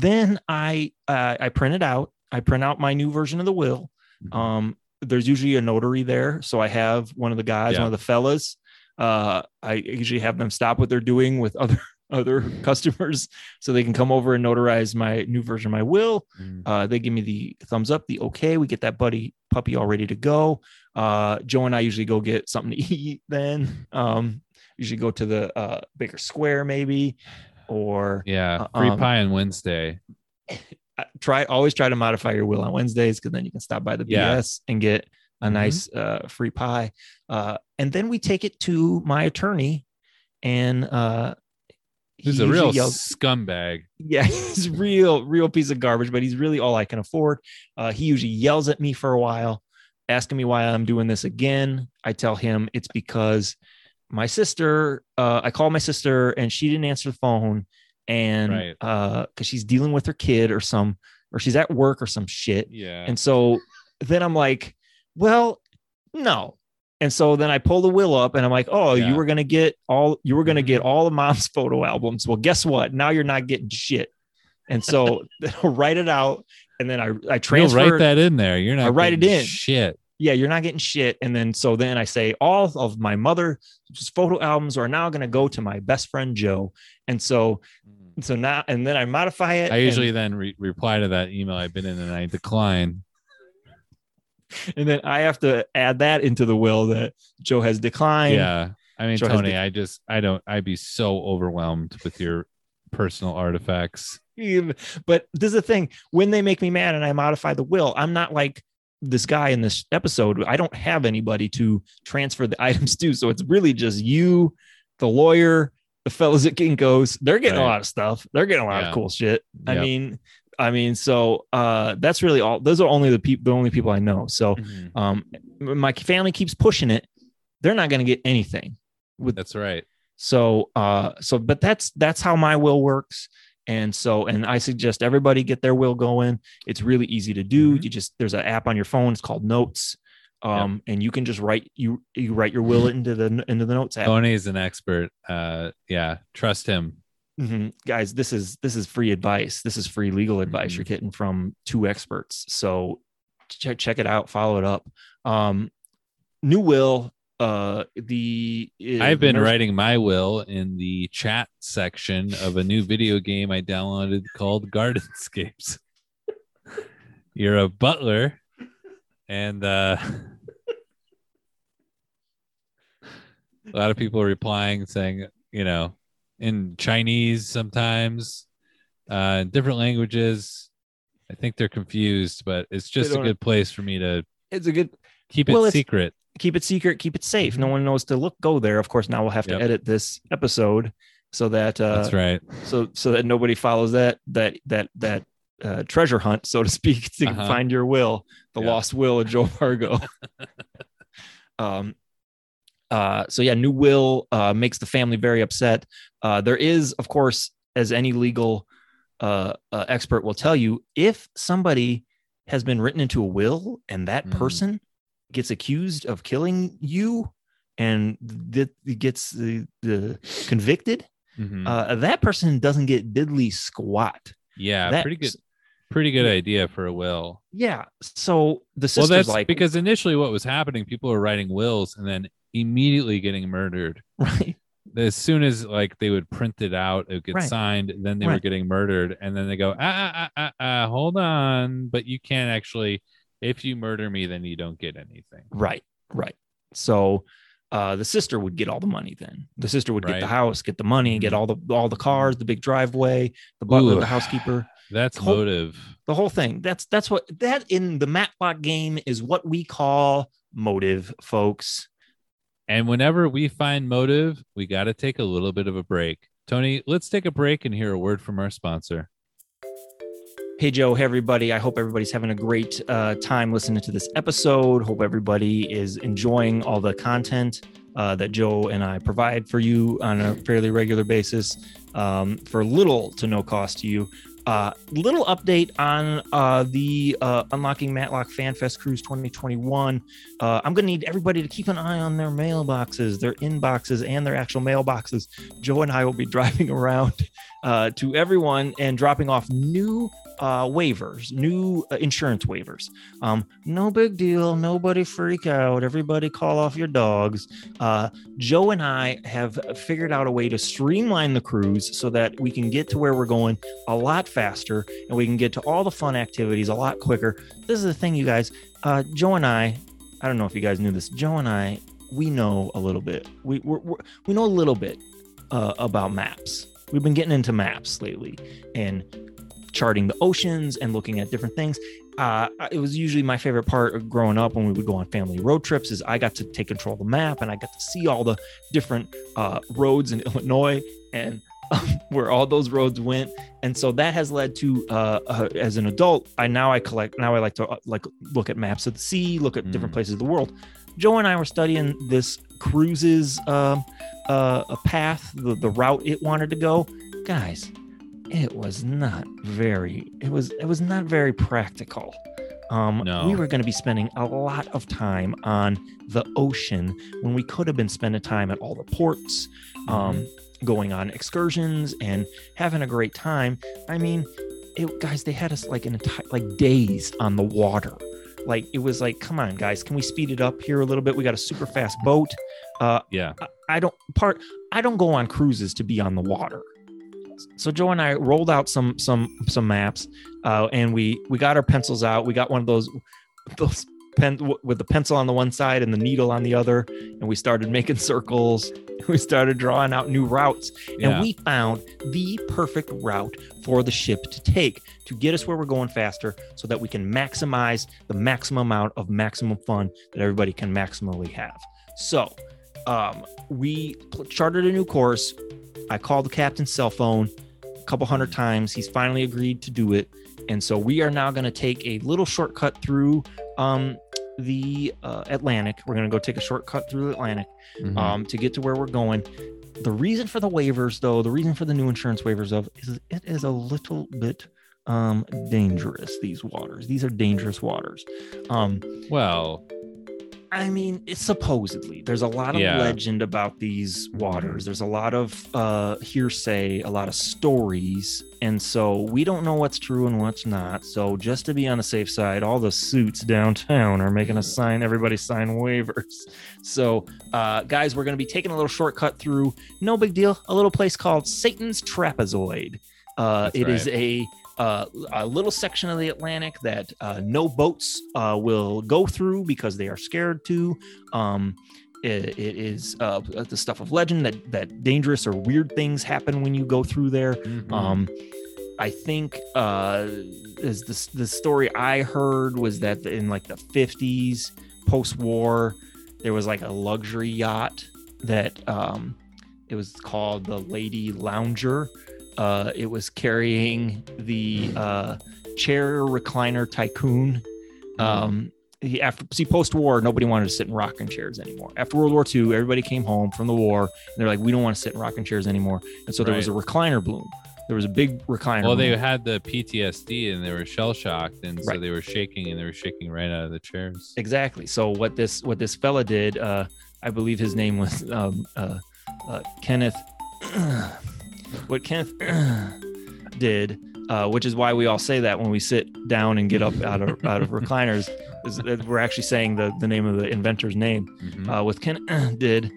E: then I uh, I print it out. I print out my new version of the will.
D: Mhm.
E: Um there's usually a notary there. So I have one of the guys,
D: Yeah.
E: one of the fellas. Uh I usually have them stop what they're doing with other other customers so they can come over and notarize my new version of my will.
D: Mhm.
E: Uh, they give me the thumbs up, the okay. We get that buddy puppy all ready to go. Uh, Joe and I usually go get something to eat. Then um, usually go to the uh, Baker Square maybe, or
D: Yeah.
E: Uh,
D: Free
E: um,
D: pie on Wednesday.
E: Try always try to modify your will on Wednesdays because then you can stop by the
D: Yeah.
E: BS and get a
D: Mhm.
E: nice uh, free pie. Uh, and then we take it to my attorney, and uh,
D: He's
E: he
D: a real
E: yells-
D: scumbag.
E: yeah, he's real, real piece of garbage, but he's really all I can afford. Uh, he usually yells at me for a while, asking me why I'm doing this again. I tell him it's because my sister, uh, I called my sister and she didn't answer the phone. And
D: Right.
E: uh, because she's dealing with her kid or some, or she's at work or some shit.
D: Yeah.
E: And so then I'm like, well, no. And so then I pull the will up and I'm like, oh,
D: Yeah.
E: you were to get all, you were going to
D: Mhm.
E: get all of mom's photo albums. Well, guess what? Now you're not getting shit. And so I'll write it out and then I, I
D: You'll
E: transfer
D: write that in there. You're not.
E: I write it in.
D: Shit.
E: Yeah, you're not getting shit. And then so then I say all of my mother's photo albums are now going to go to my best friend Joe. And so, mm. so now, and then I modify it.
D: I
E: and-
D: usually then re- reply to that email I've been in and I decline.
E: and then I have to add that into the will that Joe has declined.
D: Yeah. I mean,
E: Joe
D: Tony,
E: dec-
D: I just, I don't, I'd be so overwhelmed with your personal artifacts.
E: But this is the thing when they make me mad and I modify the will, I'm not like this guy in this episode. I don't have anybody to transfer the items to. So it's really just you, the lawyer, the fellas at Kinko's. They're getting a lot of stuff. They're getting a lot
D: Yeah.
E: of cool shit. I mean, I mean, so uh that's really all those are only the people the only people I know. So
D: Mhm.
E: um my family keeps pushing it. They're not gonna get anything with
D: That's right.
E: so uh so but that's that's how my will works. And so and I suggest everybody get their will going. It's really easy to do.
D: Mhm.
E: You just there's an app on your phone, it's called Notes. Um and you can just write you you write your will into the into the notes app.
D: Tony is an expert. Uh, yeah. Trust him.
E: Mhm. Guys, this is this is free advice. This is free legal advice
D: Mhm.
E: you're getting from two experts. So check check it out, follow it up. Um new will uh the uh,
D: I've been
E: nurse-
D: writing my will in the chat section of a new video game I downloaded called Gardenscapes. You're a butler, and uh, a lot of people are replying saying, you know, in Chinese sometimes, uh, in different languages. I think they're confused, but it's just a good place for me to
E: it's a good
D: keep it
E: Well,
D: secret.
E: Keep it secret, keep it safe. No one knows to look go there. Of course, now we'll have to
D: Mm-hmm. Yep.
E: edit this episode so that uh
D: That's right.
E: so so that nobody follows that that that that uh, treasure hunt, so to speak, to
D: Uh-huh.
E: find your will, the
D: Yeah.
E: lost will of Joe Fargo. um, uh, so yeah, new will uh, makes the family very upset. Uh, there is, of course, as any legal uh, uh, expert will tell you, if somebody has been written into a will and that
D: Mhm.
E: person gets accused of killing you and that gets the, the convicted,
D: Mhm.
E: uh, that person doesn't get diddly squat.
D: yeah,
E: that-
D: pretty good. Pretty good idea for a will.
E: Yeah. So the
D: Well,
E: sister's
D: that's
E: like,
D: because initially what was happening, people were writing wills and then immediately getting murdered.
E: right.
D: as soon as like they would print it out, it would get
E: Right.
D: signed, then they were getting murdered, and then they go, ah, ah, ah, ah, ah, hold on, but you can't actually. If you murder me, then you don't get anything.
E: Right, right. So uh, the sister would get all the money. Then the sister would get the house, get the money, get
D: Mhm.
E: all the all the cars, the big driveway, the butler,
D: Ooh.
E: the housekeeper,
D: That's
E: Whole-
D: motive.
E: the whole thing. That's that's what that in the Matlock game is what we call motive, folks.
D: And whenever we find motive, we got to take a little bit of a break. Tony, let's take a break and hear a word from our sponsor.
E: Hey Joe, hey everybody. I hope everybody's having a great uh, time listening to this episode. Hope everybody is enjoying all the content uh, that Joe and I provide for you on a fairly regular basis um, for little to no cost to you. Uh, little update on uh, the uh, Unlocking Matlock FanFest Cruise 2021. Uh, I'm going to need everybody to keep an eye on their mailboxes, their inboxes, and their actual mailboxes. Joe and I will be driving around uh, to everyone and dropping off new uh, waivers, new uh, insurance waivers. Um, no big deal. Nobody freak out. Everybody call off your dogs. Uh, Joe and I have figured out a way to streamline the cruise so that we can get to where we're going a lot faster and we can get to all the fun activities a lot quicker. This is the thing, you guys. Uh, Joe and I, I don't know if you guys knew this. Joe and I, we know a little bit. We we're, we're, we know a little bit uh, about maps. We've been getting into maps lately and charting the oceans and looking at different things. Uh, it was usually my favorite part of growing up when we would go on family road trips is I got to take control of the map and I got to see all the different uh, roads in Illinois and where all those roads went. And so that has led to, uh, uh, as an adult, I now I collect, now I like to uh, like look at maps of the sea, look at different
D: Mm.
E: places of the world. Joe and I were studying this cruises um, uh, a path, the, the route it wanted to go. Guys, it was not very it was it was not very practical um
D: No.
E: we were going to be spending a lot of time on the ocean when we could have been spending time at all the ports um going on excursions and having a great time i mean it guys they had us like an entire like days on the water like it was like come on guys can we speed it up here a little bit we got a super fast boat uh
D: Yeah.
E: I- I don't part I don't go on cruises to be on the water. So Joe and I rolled out some some some maps, uh, and we we got our pencils out. We got one of those those pen with the pencil on the one side and the needle on the other, and we started making circles. We started drawing out new routes,
D: Yeah.
E: and we found the perfect route for the ship to take to get us where we're going faster, so that we can maximize the maximum amount of maximum fun that everybody can maximally have. So um, we chartered a new course. I called the captain's cell phone a couple hundred times. He's finally agreed to do it. And so we are now going to take a little shortcut through um, the uh, Atlantic. We're going to go take a shortcut through the Atlantic
D: Mhm.
E: um, to get to where we're going. The reason for the waivers, though, the reason for the new insurance waivers of is it is a little bit um, dangerous. These waters, these are dangerous waters. Um,
D: well,
E: I mean, it's supposedly there's a lot of
D: Yeah.
E: legend about these waters. There's a lot of uh, hearsay, a lot of stories, and so we don't know what's true and what's not. So just to be on the safe side, all the suits downtown are making us sign everybody sign waivers. So, uh, guys, we're going to be taking a little shortcut through. No big deal. A little place called Satan's Trapezoid. Uh, it is
D: right.
E: a uh, a little section of the Atlantic that uh, no boats uh, will go through because they are scared to. Um, it, it is uh, the stuff of legend that that dangerous or weird things happen when you go through there.
D: mhm.
E: Um, I think uh, is the the story I heard was that in like the fifties, post war, there was like a luxury yacht that um, it was called the Lady Lounger. Uh, it was carrying the uh, chair recliner tycoon. Um, he, after see post war, nobody wanted to sit in rocking chairs anymore. After World War II, everybody came home from the war, and they're like, we don't want to sit in rocking chairs anymore. And so there was a recliner bloom. There was a big recliner.
D: well, they had the PTSD and they were shell shocked, and so
E: Right.
D: they were shaking and they were shaking right out of the chairs.
E: Exactly. So what this what this fella did, uh, I believe his name was um, uh, uh, Kenneth. what Kenneth did, uh, which is why we all say that when we sit down and get up out of out of recliners, is that we're actually saying the the name of the inventor's name.
D: Mhm.
E: Uh, what Ken did,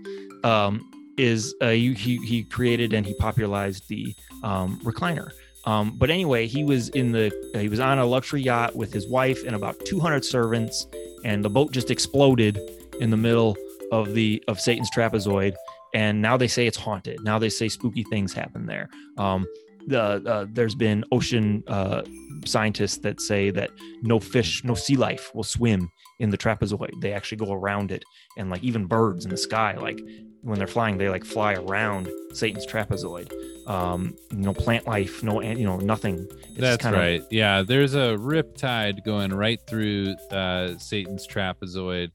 E: um, is uh, he, he he created and he popularized the um, recliner. Um, but anyway, he was in the uh, he was on a luxury yacht with his wife and about 200 servants, and the boat just exploded in the middle of the of Satan's trapezoid. And now they say it's haunted. Now they say spooky things happen there. Um, the uh, there's been ocean uh, scientists that say that no fish, no sea life will swim in the trapezoid. They actually go around it, and like even birds in the sky, like when they're flying, they like fly around Satan's trapezoid. Um, no plant life, no you know nothing. It's
D: That's
E: kinda-
D: right. Yeah, there's a riptide going right through uh, Satan's trapezoid,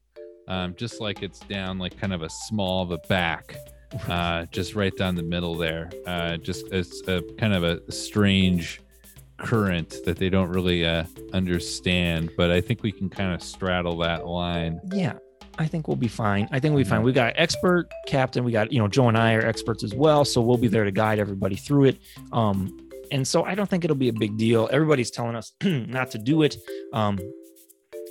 D: um, just like it's down like kind of a small of a back, uh, just right down the middle there. Uh, just it's a kind of a strange current that they don't really uh, understand, but I think we can kind of straddle that line.
E: Yeah, I think we'll be fine. I think we'll be fine. We got expert captain. We got you know Joe and I are experts as well, so we'll be there to guide everybody through it. Um, and so I don't think it'll be a big deal. Everybody's telling us not to do it. Um,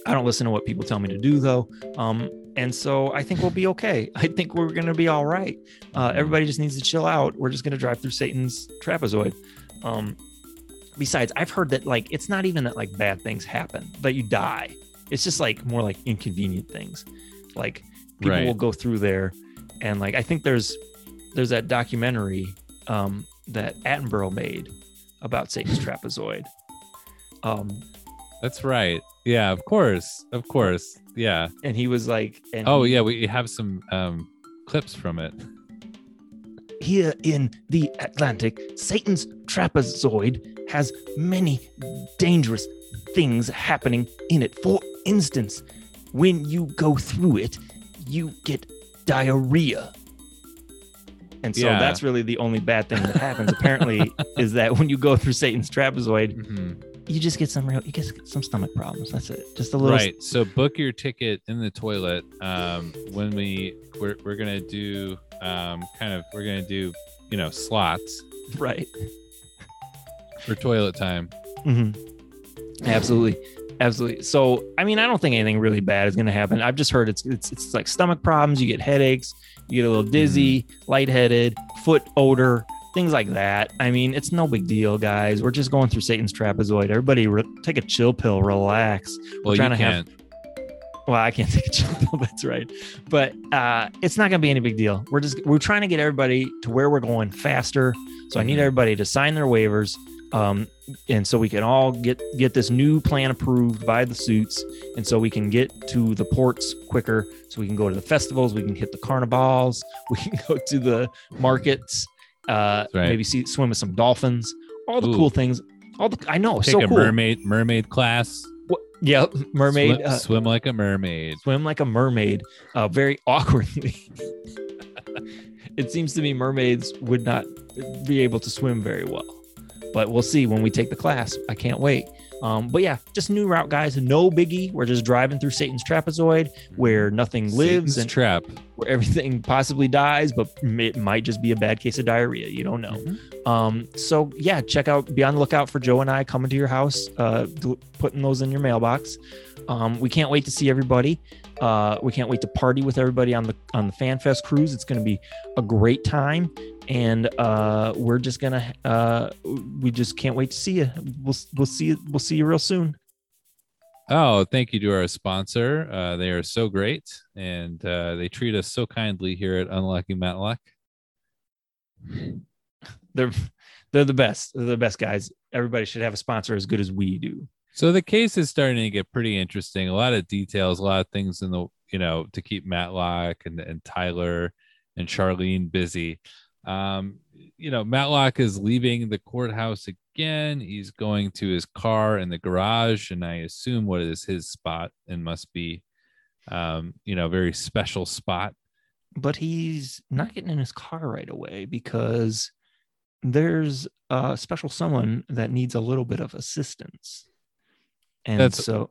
E: I don't listen to what people tell me to do though. Um, and so I think we'll be okay. I think we're gonna be all right. Uh, everybody just needs to chill out. We're just gonna drive through Satan's trapezoid. Um, besides, I've heard that like it's not even that like bad things happen, that you die. It's just like more like inconvenient things. Like people
D: Right.
E: will go through there, and like I think there's there's that documentary um, that Attenborough made about Satan's trapezoid. Um,
D: That's right. Yeah, of course, of course. Yeah.
E: and he was like, and
D: Oh yeah, we have some um, clips from it.
E: Here in the Atlantic, Satan's trapezoid has many dangerous things happening in it. For instance, when you go through it, you get diarrhea. And so
D: Yeah.
E: that's really the only bad thing that happens, apparently, is that when you go through Satan's trapezoid,
D: Mhm.
E: You just get some real, you get some stomach problems. That's it. Just a little.
D: right so book your ticket in the toilet um when we we're, we're gonna do um kind of we're gonna do you know slots
E: Right.
D: for toilet time
E: mm-hmm. Absolutely, absolutely. So, I mean, I don't think anything really bad is going to happen. I've just heard it's it's it's like stomach problems. You get headaches. You get a little dizzy, lightheaded, foot odor, things like that. I mean, it's no big deal, guys. We're just going through Satan's trapezoid. Everybody, re- take a chill pill, relax.
D: well you
E: trying to have-
D: can't
E: Well, I can't take a chill pill. That's right. But uh, it's not going to be any big deal. We're just we're trying to get everybody to where we're going faster. So I need everybody to sign their waivers, um, and so we can all get get this new plan approved by the suits, and so we can get to the ports quicker. So we can go to the festivals, we can hit the carnivals, we can go to the markets, uh,
D: right.
E: maybe see swim with some dolphins, all the
D: Ooh.
E: cool things. All the I know,
D: take
E: so
D: a
E: cool.
D: mermaid mermaid class
E: What- yeah, mermaid.
D: swim,
E: uh,
D: swim like a mermaid
E: swim like a mermaid uh, very awkwardly. it seems to me mermaids would not be able to swim very well, but we'll see when we take the class. I can't wait. Um, but yeah, just new route, guys. No biggie. We're just driving through Satan's trapezoid where nothing lives
D: Satan's
E: and
D: trap
E: where everything possibly dies, but it might just be a bad case of diarrhea. You don't know. Um, so yeah, check out, be on the lookout for Joe and I coming to your house, uh, putting those in your mailbox. Um, we can't wait to see everybody. Uh, we can't wait to party with everybody on the on the FanFest cruise. It's going to be a great time, and uh, we're just gonna uh, we just can't wait to see you. We'll we'll see you we'll see you real soon.
D: oh thank you to our sponsor uh they are so great and uh they treat us so kindly here at Unlocking Matlock
E: They're they're the best. They're the best guys. Everybody should have a sponsor as good as we do.
D: So the case is starting to get pretty interesting. A lot of details, a lot of things in the you know to keep Matlock and, and Tyler and Charlene busy. Um, you know, Matlock is leaving the courthouse again. He's going to his car in the garage, and I assume what is his spot and must be, um, you know, very special spot.
E: but he's not getting in his car right away because there's a special someone that needs a little bit of assistance. And
D: That's-
E: so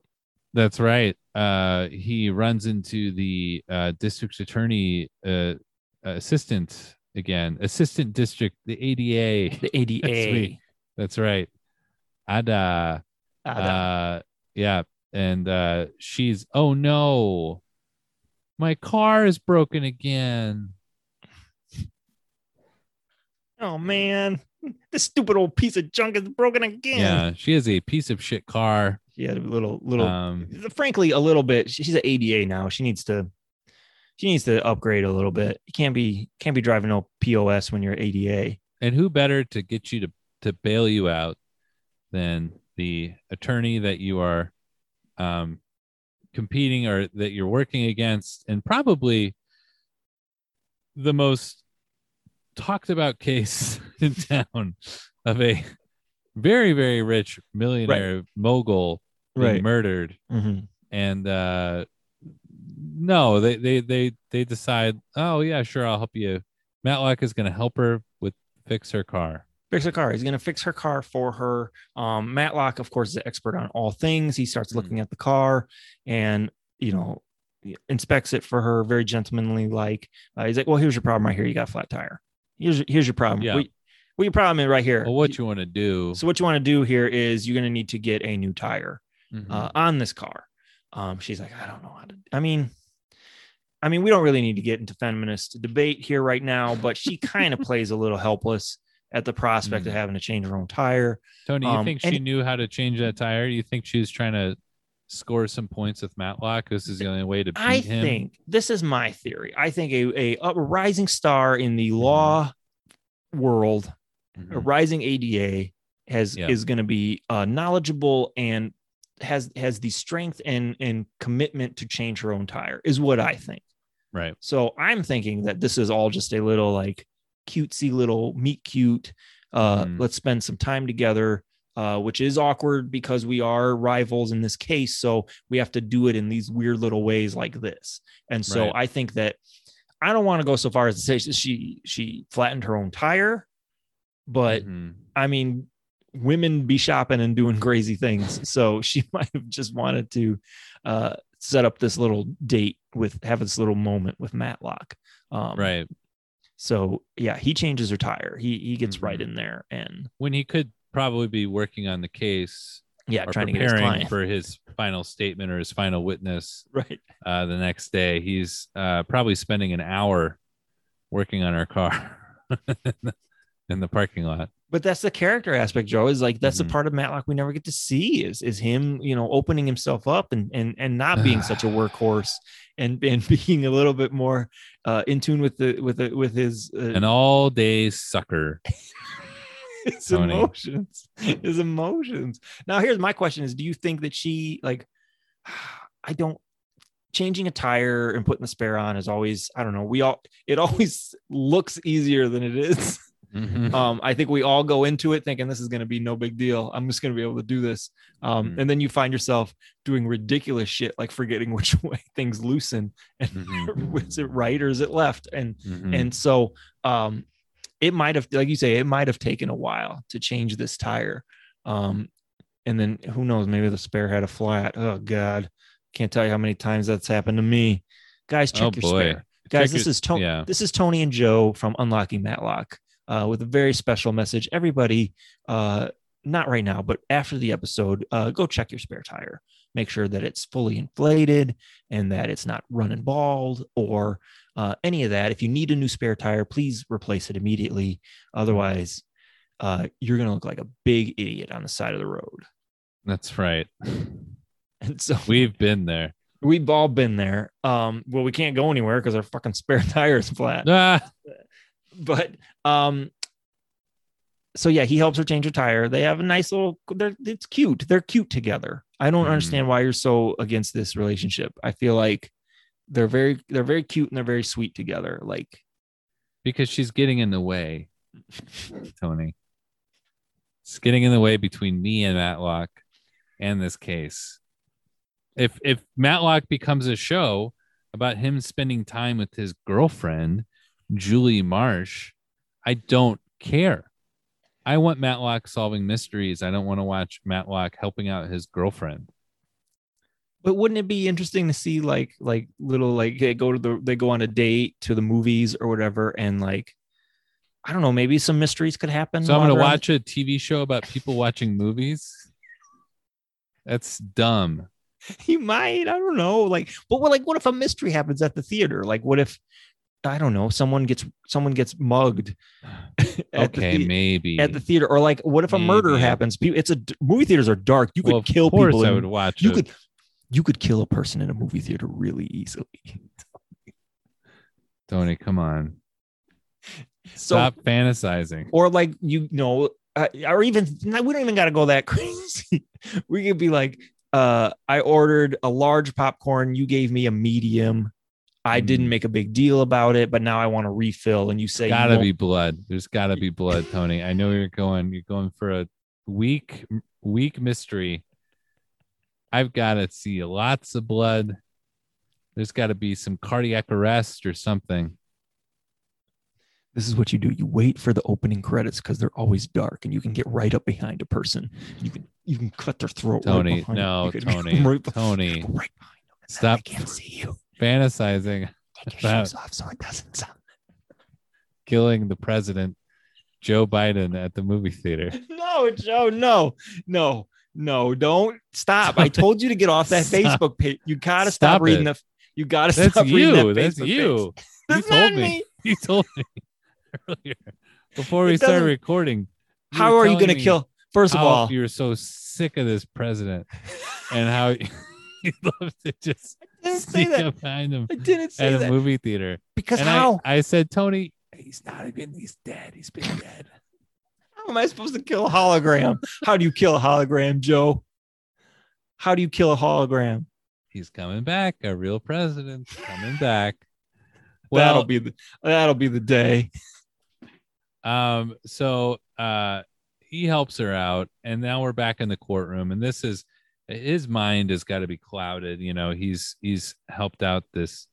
D: That's right. Uh, he runs into the uh, district attorney uh, assistant again, assistant district, the ADA.
E: the ADA,
D: me. That's right. Ada.
E: uh,
D: Uh, yeah. And uh, she's, oh no, my car is broken again.
E: Oh man, this stupid old piece of junk is broken again.
D: Yeah, she has a piece of shit car.
E: She had a little, little,
D: Um,
E: frankly, a little bit. She's an ADA now. She needs to, she needs to upgrade a little bit. You can't be, can't be driving no POS when you're ADA.
D: and who better to get you to to bail you out than the attorney that you are um, competing or that you're working against, and probably the most talked about case in town of a very very rich millionaire mogul being
E: Right.
D: murdered
E: Mhm.
D: and uh no they they they they decide oh yeah sure i'll help you matlock is going to help her with fix her car
E: Fix her car. He's going to fix her car for her. Um, Matlock, of course, is an expert on all things. He starts looking at the car and, you know, inspects it for her very gentlemanly like. Uh, he's like, well, here's your problem right here. You got a flat tire. Here's, here's your problem.
D: Yeah.
E: What, what your problem is right here.
D: well what you want to do
E: So what you want to do here is you're going to need to get a new tire
D: Mhm.
E: uh, on this car. Um, she's like, I don't know how to. I mean, I mean, we don't really need to get into feminist debate here right now, but she kind of plays a little helpless at the prospect of
D: Mm.
E: having to change her own tire.
D: tony you
E: um,
D: think she
E: and-
D: knew how to change that tire you think she was trying to score some points with matlock this is the only way to beat
E: I
D: him
E: think this is my theory. I think a, a, a rising star in the
D: Mm-hmm.
E: law world, a
D: Mhm.
E: rising ADA has
D: Yeah.
E: is going to be uh, knowledgeable and has has the strength and and commitment to change her own tire is what I think.
D: Right
E: So I'm thinking that this is all just a little like cutesy little meet cute. Uh,
D: Mhm.
E: Let's spend some time together, uh, which is awkward because we are rivals in this case. So we have to do it in these weird little ways like this. And so
D: Right.
E: I think that I don't want to go so far as to say she she flattened her own tire, but
D: Mhm.
E: I mean, women be shopping and doing crazy things. So she might have just wanted to uh, set up this little date with have this little moment with Matlock. Um,
D: right
E: So yeah, he changes her tire. He he gets right
D: Mhm.
E: in there and
D: when he could probably be working on the case
E: yeah, trying to get his
D: for his final statement or his final witness
E: right.
D: uh, the next day. He's uh, probably spending an hour working on our car in the parking lot.
E: But that's the character aspect, Joe. Is like that's
D: Mhm.
E: the part of Matlock we never get to see. Is is him, you know, opening himself up and and and not being such a workhorse and and being a little bit more uh, in tune with the with the with his uh,
D: An all day sucker.
E: his
D: Tony.
E: emotions his emotions now here's my question is do you think that she like i don't changing a tire and putting the spare on is always i don't know we all it always looks easier than it is
D: Mhm.
E: um i think we all go into it thinking this is going to be no big deal i'm just going to be able to do this um
D: Mhm.
E: and then you find yourself doing ridiculous shit like forgetting which way things loosen and
D: Mhm.
E: is it right or is it left and
D: Mhm.
E: and so um it might have like you say it might have taken a while to change this tire um and then who knows maybe the spare had a flat oh god can't tell you how many times that's happened to me guys check
D: Oh,
E: your
D: boy.
E: spare guys
D: Check
E: this
D: your-
E: is tony
D: yeah.
E: this is tony and joe from unlocking matlock uh, with a very special message everybody uh not right now but after the episode uh go check your spare tire make sure that it's fully inflated and that it's not running bald or uh, any of that. If you need a new spare tire, please replace it immediately. Otherwise, uh, you're going to look like a big idiot on the side of the road.
D: That's right.
E: And so
D: We've been there.
E: we've all been there. Um, well, we can't go anywhere because our fucking spare tire is flat.
D: Ah,
E: But um, so yeah, he helps her change her tire. They have a nice little. They're it's cute. They're cute together. I don't
D: Mhm.
E: understand why you're so against this relationship. I feel like they're very they're very cute and they're very sweet together. Like
D: because she's getting in the way, Tony. It's getting in the way between me and Matlock and this case. If if Matlock becomes a show about him spending time with his girlfriend, Julie March, I don't care. I want Matlock solving mysteries. I don't want to watch Matlock helping out his girlfriend.
E: But wouldn't it be interesting to see like like little like they go to the they go on a date to the movies or whatever and like I don't know maybe some mysteries could happen.
D: So I'm to watch a TV show about people watching movies. That's dumb.
E: You might I don't know like but what like what if a mystery happens at the theater like what if I don't know, someone gets someone gets mugged. the
D: okay,
E: thea-
D: maybe
E: at the theater, or like, what if a murder happens? It's a movie theaters are dark. You could
D: well, of
E: kill people.
D: I
E: in-
D: would watch
E: you
D: it.
E: could you could kill a person in a movie theater really easily.
D: Tony, come on.
E: So
D: Stop fantasizing.
E: or like you know uh, or even we don't even got to go that crazy we could be like uh i ordered a large popcorn you gave me a medium i didn't
D: Mm.
E: make a big deal about it but now i want to refill and you say you
D: gotta
E: won't-
D: be blood. There's gotta be blood, Tony. I know you're going. You're going for a weak, weak mystery. I've got to see lots of blood. There's got to be some cardiac arrest or something.
E: this is what you do you wait for the opening credits because they're always dark and you can get right up behind a person you can you can cut their throat right
D: Tony,
E: behind-
D: no,
E: you can-
D: Tony,
E: right, be-
D: Tony,
E: right behind them
D: Stop.
E: they can't see you
D: fantasizing,
E: take your
D: About-
E: shoes off so it doesn't sound
D: killing the president, Joe Biden, at the movie theater.
E: No, Joe, no, no, no, don't stop. I told you to get off that
D: Stop.
E: Facebook page. You gotta stop,
D: Stop
E: reading
D: it.
E: the you gotta
D: That's
E: stop reading
D: you.
E: that
D: That's
E: Facebook
D: you.
E: page.
D: You
E: That's
D: told
E: not
D: me. You told me earlier before we
E: It
D: started recording.
E: How are you gonna kill? First of all,
D: you're so sick of this president and how you love to just
E: I didn't say that.
D: behind him
E: I didn't say that.
D: at a movie theater.
E: because
D: and
E: how?
D: I, I said, Tony, he's not even, he's dead. He's been dead.
E: how am I supposed to kill a hologram? How do you kill a hologram, Joe? How do you kill a hologram?
D: He's coming back. A real president's coming back.
E: that'll be the that'll be the day.
D: um, so uh he helps her out, and now we're back in the courtroom, and this is his mind has got to be clouded. You know, he's he's helped out this,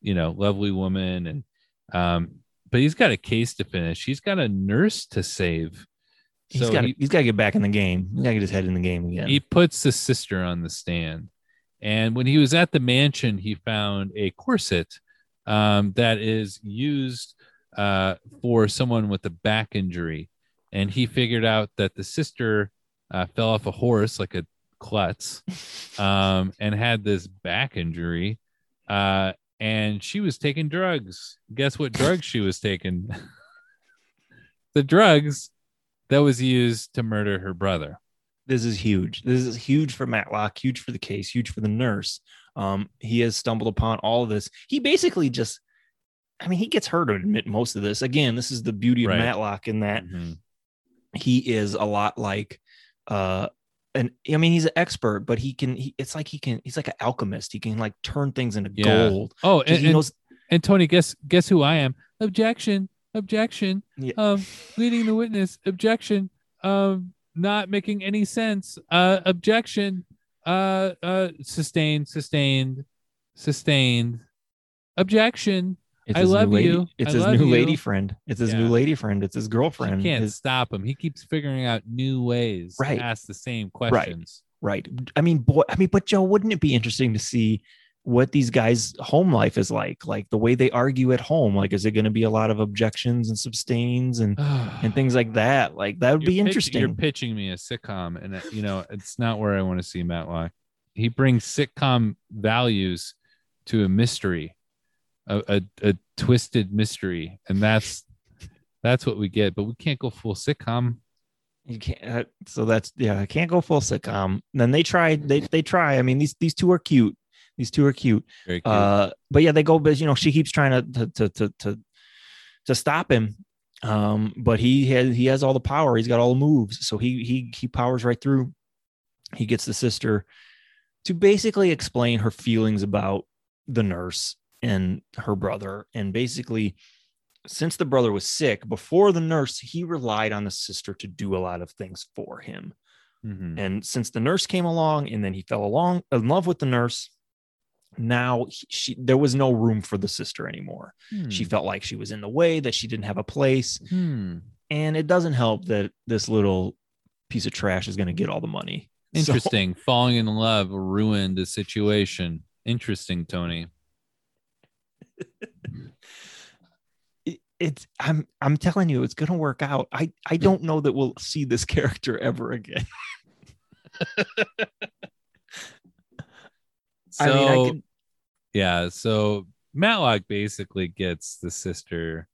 D: you know, lovely woman, and um, but he's got a case to finish. He's got a nurse to save.
E: He's
D: so
E: got
D: he,
E: he's got to get back in the game. He's got to get his head in the game again.
D: he puts the sister on the stand. And when he was at the mansion, he found a corset um, that is used uh, for someone with a back injury. And he figured out that the sister uh, fell off a horse like a klutz um, and had this back injury. Uh, and she was taking drugs. Guess what drugs she was taking? the drugs that was used to murder her brother.
E: this is huge. This is huge for Matlock, huge for the case, huge for the nurse. Um, he has stumbled upon all of this. He basically just, I mean, he gets her to admit most of this. Again, this is the beauty of
D: Right.
E: Matlock in that
D: Mhm.
E: he is a lot like, uh, and I mean, he's an expert, but he can. He, it's like he can. He's like an alchemist. He can like turn things into
D: Yeah.
E: gold.
D: Oh, and,
E: he
D: and,
E: knows.
D: and Tony, guess guess who I am? Objection, objection.
E: Yeah.
D: Um, leading the witness. Objection. Um, not making any sense. Uh, objection. Uh, uh, sustained, sustained, sustained. Objection.
E: It's
D: I
E: his new
D: love
E: lady-
D: you.
E: It's
D: I
E: his new lady friend. It's his
D: Yeah.
E: new lady friend. It's his
D: You
E: girlfriend.
D: can't
E: His-
D: stop him. He keeps figuring out new ways
E: Right.
D: to ask the same questions.
E: Right. I mean, boy, I mean, but Joe, wouldn't it be interesting to see what these guys' home life is like? Like the way they argue at home. Like, is it going to be a lot of objections and sustains and and things like that? Like that would
D: You're
E: be
D: pitch-
E: interesting.
D: You're pitching me a sitcom, and uh, you know it's not where I want to see Matlock. He brings sitcom values to a mystery, a, a, a twisted mystery, and that's that's what we get. But we can't go full sitcom.
E: You can't. Uh, so that's yeah. I can't go full sitcom. Then they try. They they try. I mean, these these two are cute. These two are cute.
D: Very cute.
E: Uh, but yeah, they go. But you know, she keeps trying to to to to to stop him. Um, but he has he has all the power. He's got all the moves. So he he he powers right through. He gets the sister to basically explain her feelings about the nurse and her brother, and basically. Since the brother was sick before the nurse, he relied on the sister to do a lot of things for him.
D: Mhm.
E: And since the nurse came along and then he fell along in love with the nurse, now he, she there was no room for the sister anymore. She
D: Hmm.
E: felt like she was in the way, that she didn't have a place.
D: Hmm.
E: And it doesn't help that this little piece of trash is going to get all the money. So-
D: Interesting. Falling in love ruined the situation. Interesting, Tony.
E: It- it's I'm I'm telling you, it's going to work out. I I don't know that we'll see this character ever again.
D: So
E: I mean, I can
D: yeah, so Matlock basically gets the sister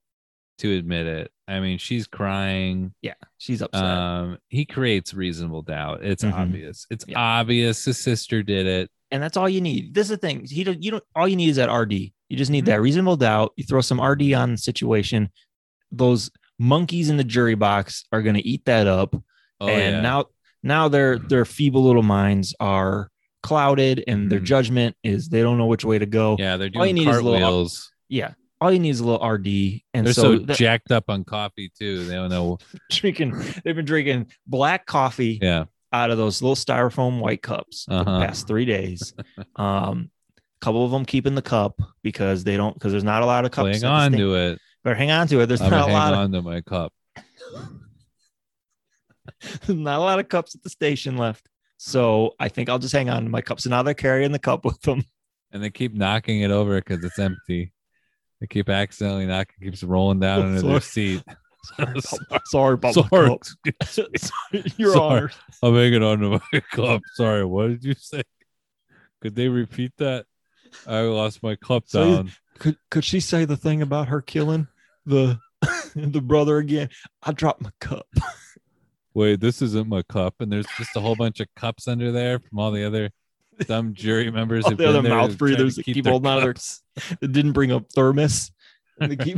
D: to admit it. I mean, she's crying.
E: Yeah, she's upset.
D: Um, he creates reasonable doubt. It's
E: Mhm.
D: obvious. It's
E: Yeah.
D: obvious the sister did it.
E: And that's all you need. This is the thing. He don't, you don't all you need is that RD. You just need
D: Mhm.
E: that reasonable doubt. You throw some RD on the situation. Those monkeys in the jury box are going to eat that up.
D: Oh
E: and
D: yeah.
E: now now their their feeble little minds are clouded and their
D: Mhm.
E: judgment is they don't know which way to go.
D: yeah, they're
E: all you
D: doing
E: need is a little-
D: cartwheels.
E: Yeah. All you need is a little RD. And
D: They're
E: so,
D: so,
E: that-
D: jacked up on coffee too. They don't know.
E: drinking, they've been drinking black coffee
D: Yeah.
E: Out of those little styrofoam white cups for
D: Uh-huh.
E: the past three days. Um, a couple of them keeping the cup because they don't because there's not a lot of cups. The
D: on to it.
E: Better hang on to it. There's
D: I'm
E: not a lot
D: hang
E: of
D: to my cup.
E: not a lot of cups at the station left. So I think I'll just hang on to my cup. So now they're carrying the cup with them.
D: And they keep knocking it over because it's empty. They keep accidentally knocking, keeps rolling down under
E: sorry.
D: their seat.
E: Sorry about
D: Sorry.
E: my cups. Your
D: Sorry.
E: honor.
D: I'm hanging on to my cup. Sorry, what did you say? Could they repeat that? I lost my cup
E: So
D: down.
E: Could could she say the thing about her killing the the brother again? I dropped my cup.
D: Wait, this isn't my cup. And there's just a whole bunch of cups under there from all the other dumb jury members.
E: All the other mouth breathers that keep
D: their
E: holding on to their- It didn't bring up thermos. And they keep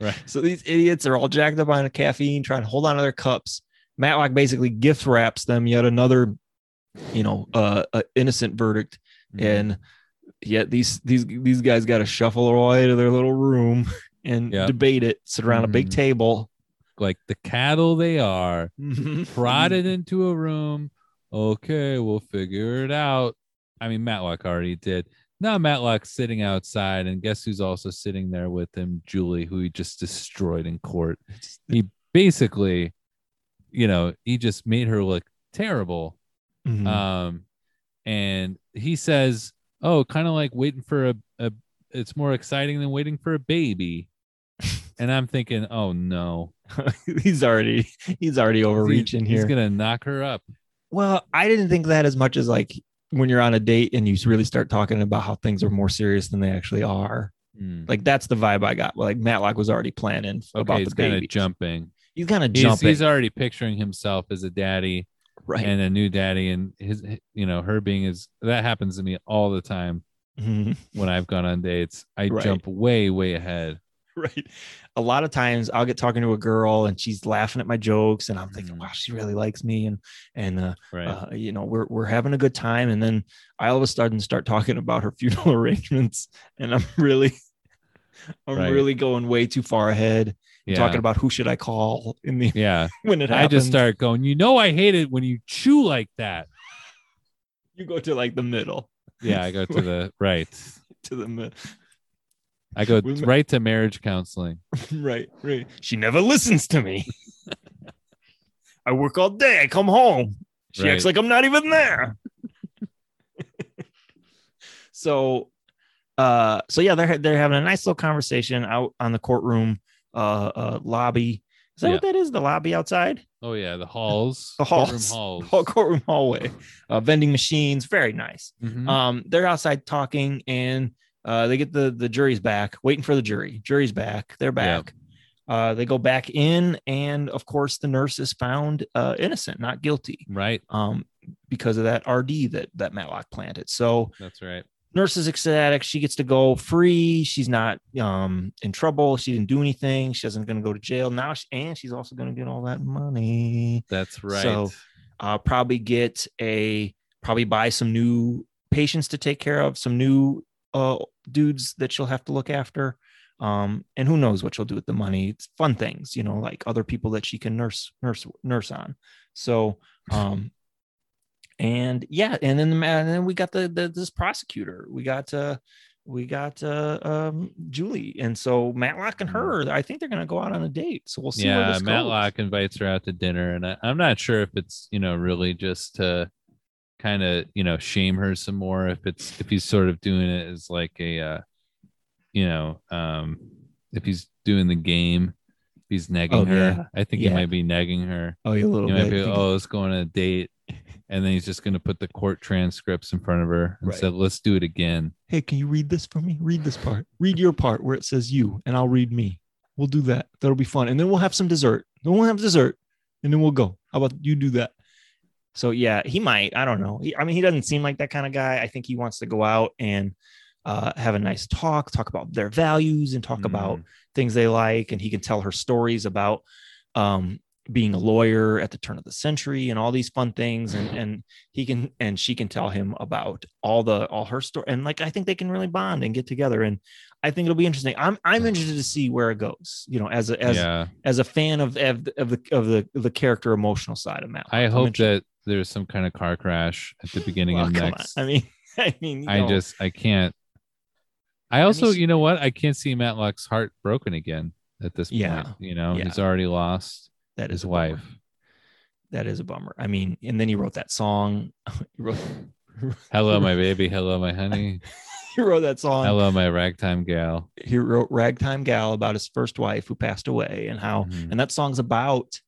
D: Right.
E: So these idiots are all jacked up on caffeine, trying to hold on to their cups. Matlock basically gift wraps them yet another, you know, uh, uh innocent verdict.
D: Mhm.
E: And yet these these these guys got to shuffle away to their little room and
D: Yep.
E: debate it, sit around a big
D: Mhm.
E: table.
D: like the cattle they are, prodded into a room. Okay, we'll figure it out. I mean, Matlock already did. Now Matlock's sitting outside, and guess who's also sitting there with him? Julie, who he just destroyed in court. He basically, you know, he just made her look terrible.
E: Mhm.
D: Um, and he says, "Oh, kind of like waiting for a, a. It's more exciting than waiting for a baby." and I'm thinking, "Oh no,
E: he's already he's already overreaching
D: He's
E: here.
D: He's gonna knock her up."
E: Well, I didn't think that as much as like when you're on a date and you really start talking about how things are more serious than they actually are.
D: Hmm.
E: Like that's the vibe I got. Like Matlock was already planning
D: Okay,
E: about
D: he's
E: the
D: kind
E: baby.
D: of jumping.
E: He's kind of jumping.
D: he's already picturing himself as a daddy
E: right.
D: and a new daddy, and his, you know, her being his. That happens to me all the time
E: Mhm.
D: when I've gone on dates. I
E: Right.
D: jump way, way ahead.
E: right. A lot of times I'll get talking to a girl and she's laughing at my jokes and I'm thinking,
D: Mhm.
E: wow, she really likes me. And, and, uh,
D: Right.
E: uh, you know, we're, we're having a good time. And then I all of a sudden start talking about her funeral arrangements and I'm really, I'm
D: Right.
E: really going way too far ahead.
D: yeah.
E: Talking about who should I call in the,
D: yeah.
E: when it happens.
D: I just start going, you know, I hate it when you chew like that.
E: you go to like the middle,
D: Yeah, I go to the right.
E: to the middle.
D: I go
E: We-
D: right to marriage counseling.
E: right, right. She never listens to me. I work all day. I come home. She acts like I'm not even there. so, uh, so yeah, they're they're having a nice little conversation out on the courtroom uh, uh lobby. Is that what that is? The lobby outside,
D: Oh yeah, the halls,
E: the
D: courtroom
E: halls,
D: halls.
E: Hall- courtroom hallway, uh, vending machines. Very nice.
D: Mhm.
E: Um, they're outside talking, and uh, they get the the jury's back, waiting for the jury. Jury's back. They're
D: Yeah.
E: back. Uh, they go back in, and of course, the nurse is found uh, innocent, not guilty,
D: right.
E: um, because of that RD that that Matlock planted. So,
D: That's right.
E: nurse is ecstatic. She gets to go free. She's not um, in trouble. She didn't do anything. She isn't going to go to jail now, she, and she's also going to get all that money
D: That's right.
E: So, uh, probably get a probably buy some new patients to take care of, some new uh, dudes that she'll have to look after. Um, and who knows what she'll do with the money? It's fun things, you know, like other people that she can nurse, nurse, nurse on. So, um, and yeah, and then the man, and then we got the, the this prosecutor. We got uh, we got uh, um, Julie, and so Matlock and her. I think they're gonna go out on a date. So we'll see. where
D: yeah, Matlock
E: goes.
D: invites her out to dinner, and I, I'm not sure if it's you know really just to kind of you know shame her some more. If it's if he's sort of doing it as like a uh, you know um if he's doing the game, he's negging
E: Oh,
D: her.
E: yeah.
D: I think
E: Yeah.
D: he might be negging her.
E: Oh, you little
D: He
E: bit.
D: be oh let's go on a date. and then he's just going to put the court transcripts in front of her and
E: Right.
D: said, "Let's do it again."
E: Hey, can you read this for me? Read this part. Read your part where it says you, and I'll read me. We'll do that. That'll be fun. And then we'll have some dessert. Then we'll have dessert, and then we'll go. How about you do that? So yeah, he might. I don't know. He, I mean, he doesn't seem like that kind of guy. I think he wants to go out and uh, have a nice talk, talk about their values, and talk about
D: Mm.
E: things they like, and he can tell her stories about um, being a lawyer at the turn of the century and all these fun things, and and he can and she can tell him about all the all her story, and like I think they can really bond and get together, and I think it'll be interesting. I'm I'm interested to see where it goes. You know, as a as
D: yeah,
E: as a fan of of, the- of the of the the character emotional side of Matt.
D: I
E: I'm
D: hope that there's some kind of car crash at the beginning
E: Well,
D: of next.
E: I mean, I mean,
D: I just I can't. I also,
E: he's-
D: you know what? I can't see Matlock's heart broken again at this
E: Yeah.
D: point. You know,
E: Yeah.
D: he's already lost
E: that is
D: his
E: bummer.
D: wife.
E: That is a bummer. I mean, and then he wrote that song. wrote
D: Hello, my baby. Hello, my honey.
E: he wrote that song.
D: Hello, my ragtime gal.
E: He wrote Ragtime Gal about his first wife who passed away and how
D: Mhm.
E: and that song's about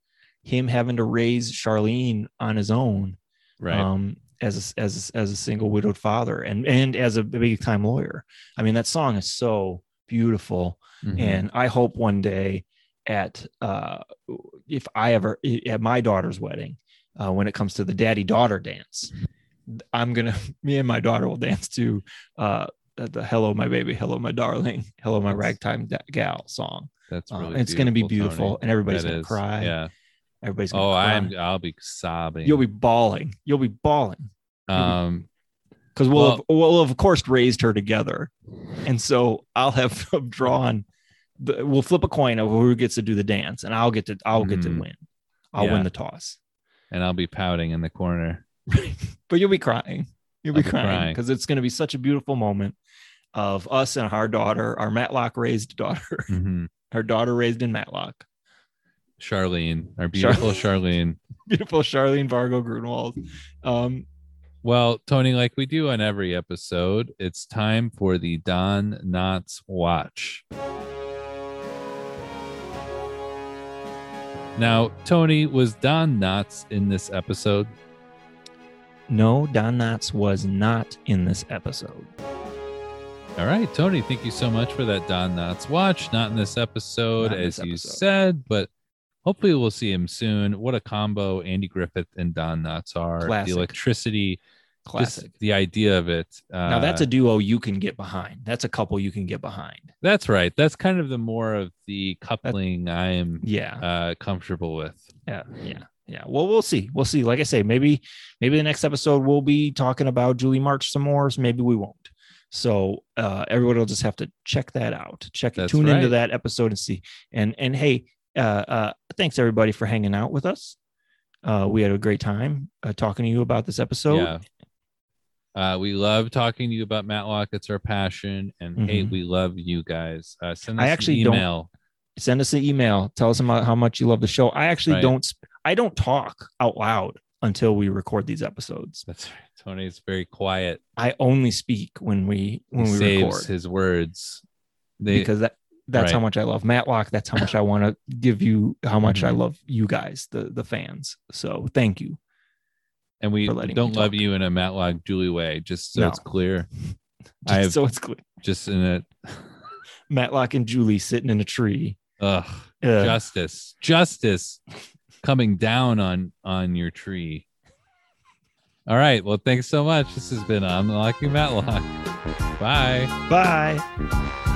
E: him having to raise Charlene on his own
D: Right.
E: um as a, as a, as a single widowed father and and as a big time lawyer. I mean that song is so beautiful
D: Mhm.
E: and I hope one day at uh if I ever at my daughter's wedding uh when it comes to the daddy daughter dance I'm gonna me and my daughter will dance to uh the hello my baby hello my darling hello my ragtime gal song
D: That's
E: um,
D: really.
E: it's gonna be
D: Tony.
E: beautiful and everybody's gonna
D: is,
E: cry
D: Yeah.
E: Everybody's
D: Oh,
E: cry.
D: I'm. I'll be sobbing.
E: you'll be bawling you'll be bawling
D: Um.
E: because we'll,
D: Well-
E: have, we'll have of course raised her together and so i'll have drawn the, we'll flip a coin of who gets to do the dance and i'll get to i'll get to
D: Mhm.
E: win i'll
D: Yeah.
E: win the toss
D: And I'll be pouting in the corner.
E: but you'll be crying you'll be
D: I'll
E: crying because it's going to be such a beautiful moment of us and our daughter our matlock raised daughter
D: Mhm.
E: our daughter raised in matlock
D: Charlene, our beautiful Charlene.
E: beautiful charlene vargo grunwald um
D: Well, Tony, like we do on every episode, it's time for the Don Knotts Watch. Now, Tony, was Don Knotts in this episode?
E: no don knotts was not in this episode
D: All right, Tony, thank you so much for that Don Knotts Watch. Not in this episode,
E: in
D: as
E: this
D: you said, but hopefully we'll see him soon. What a combo Andy Griffith and Don Knotts are.
E: Classic.
D: The electricity,
E: classic
D: the idea of it. Uh,
E: now that's a duo you can get behind that's a couple you can get behind
D: That's right. That's kind of the more of the coupling I am
E: yeah
D: uh, comfortable with.
E: yeah yeah yeah well we'll see we'll see like i say maybe maybe the next episode we'll be talking about julie march some more so maybe we won't so uh everybody will just have to check that out check
D: That's
E: tune
D: right.
E: into that episode and see and and hey uh uh thanks everybody for hanging out with us uh we had a great time uh, talking to you about this episode
D: yeah. Uh, we love talking to you about Matlock. It's our passion. And hey,
E: Mhm.
D: we love you guys. Uh, send us
E: I
D: an
E: actually don't-
D: email.
E: send us an email tell us about how much you love the show i actually
D: Right.
E: don't i don't talk out loud until we record these episodes
D: That's right. Tony Tony's very quiet.
E: i only speak when we when
D: he
E: we
D: saves
E: record
D: his words. They,
E: because that that's how much I love Matlock. That's how much I want to give you how much I
D: Mhm.
E: love you guys, the the fans. So thank you.
D: and we don't love you in a Matlock Julie way, just so
E: No.
D: it's clear.
E: Just
D: I've-
E: so it's clear.
D: Just in it.
E: Matlock and Julie sitting in a tree.
D: Ugh.
E: Uh,
D: Justice. Justice coming down on on your tree. All right. Well, thanks so much. This has been Unlocking Matlock. Bye.
E: bye.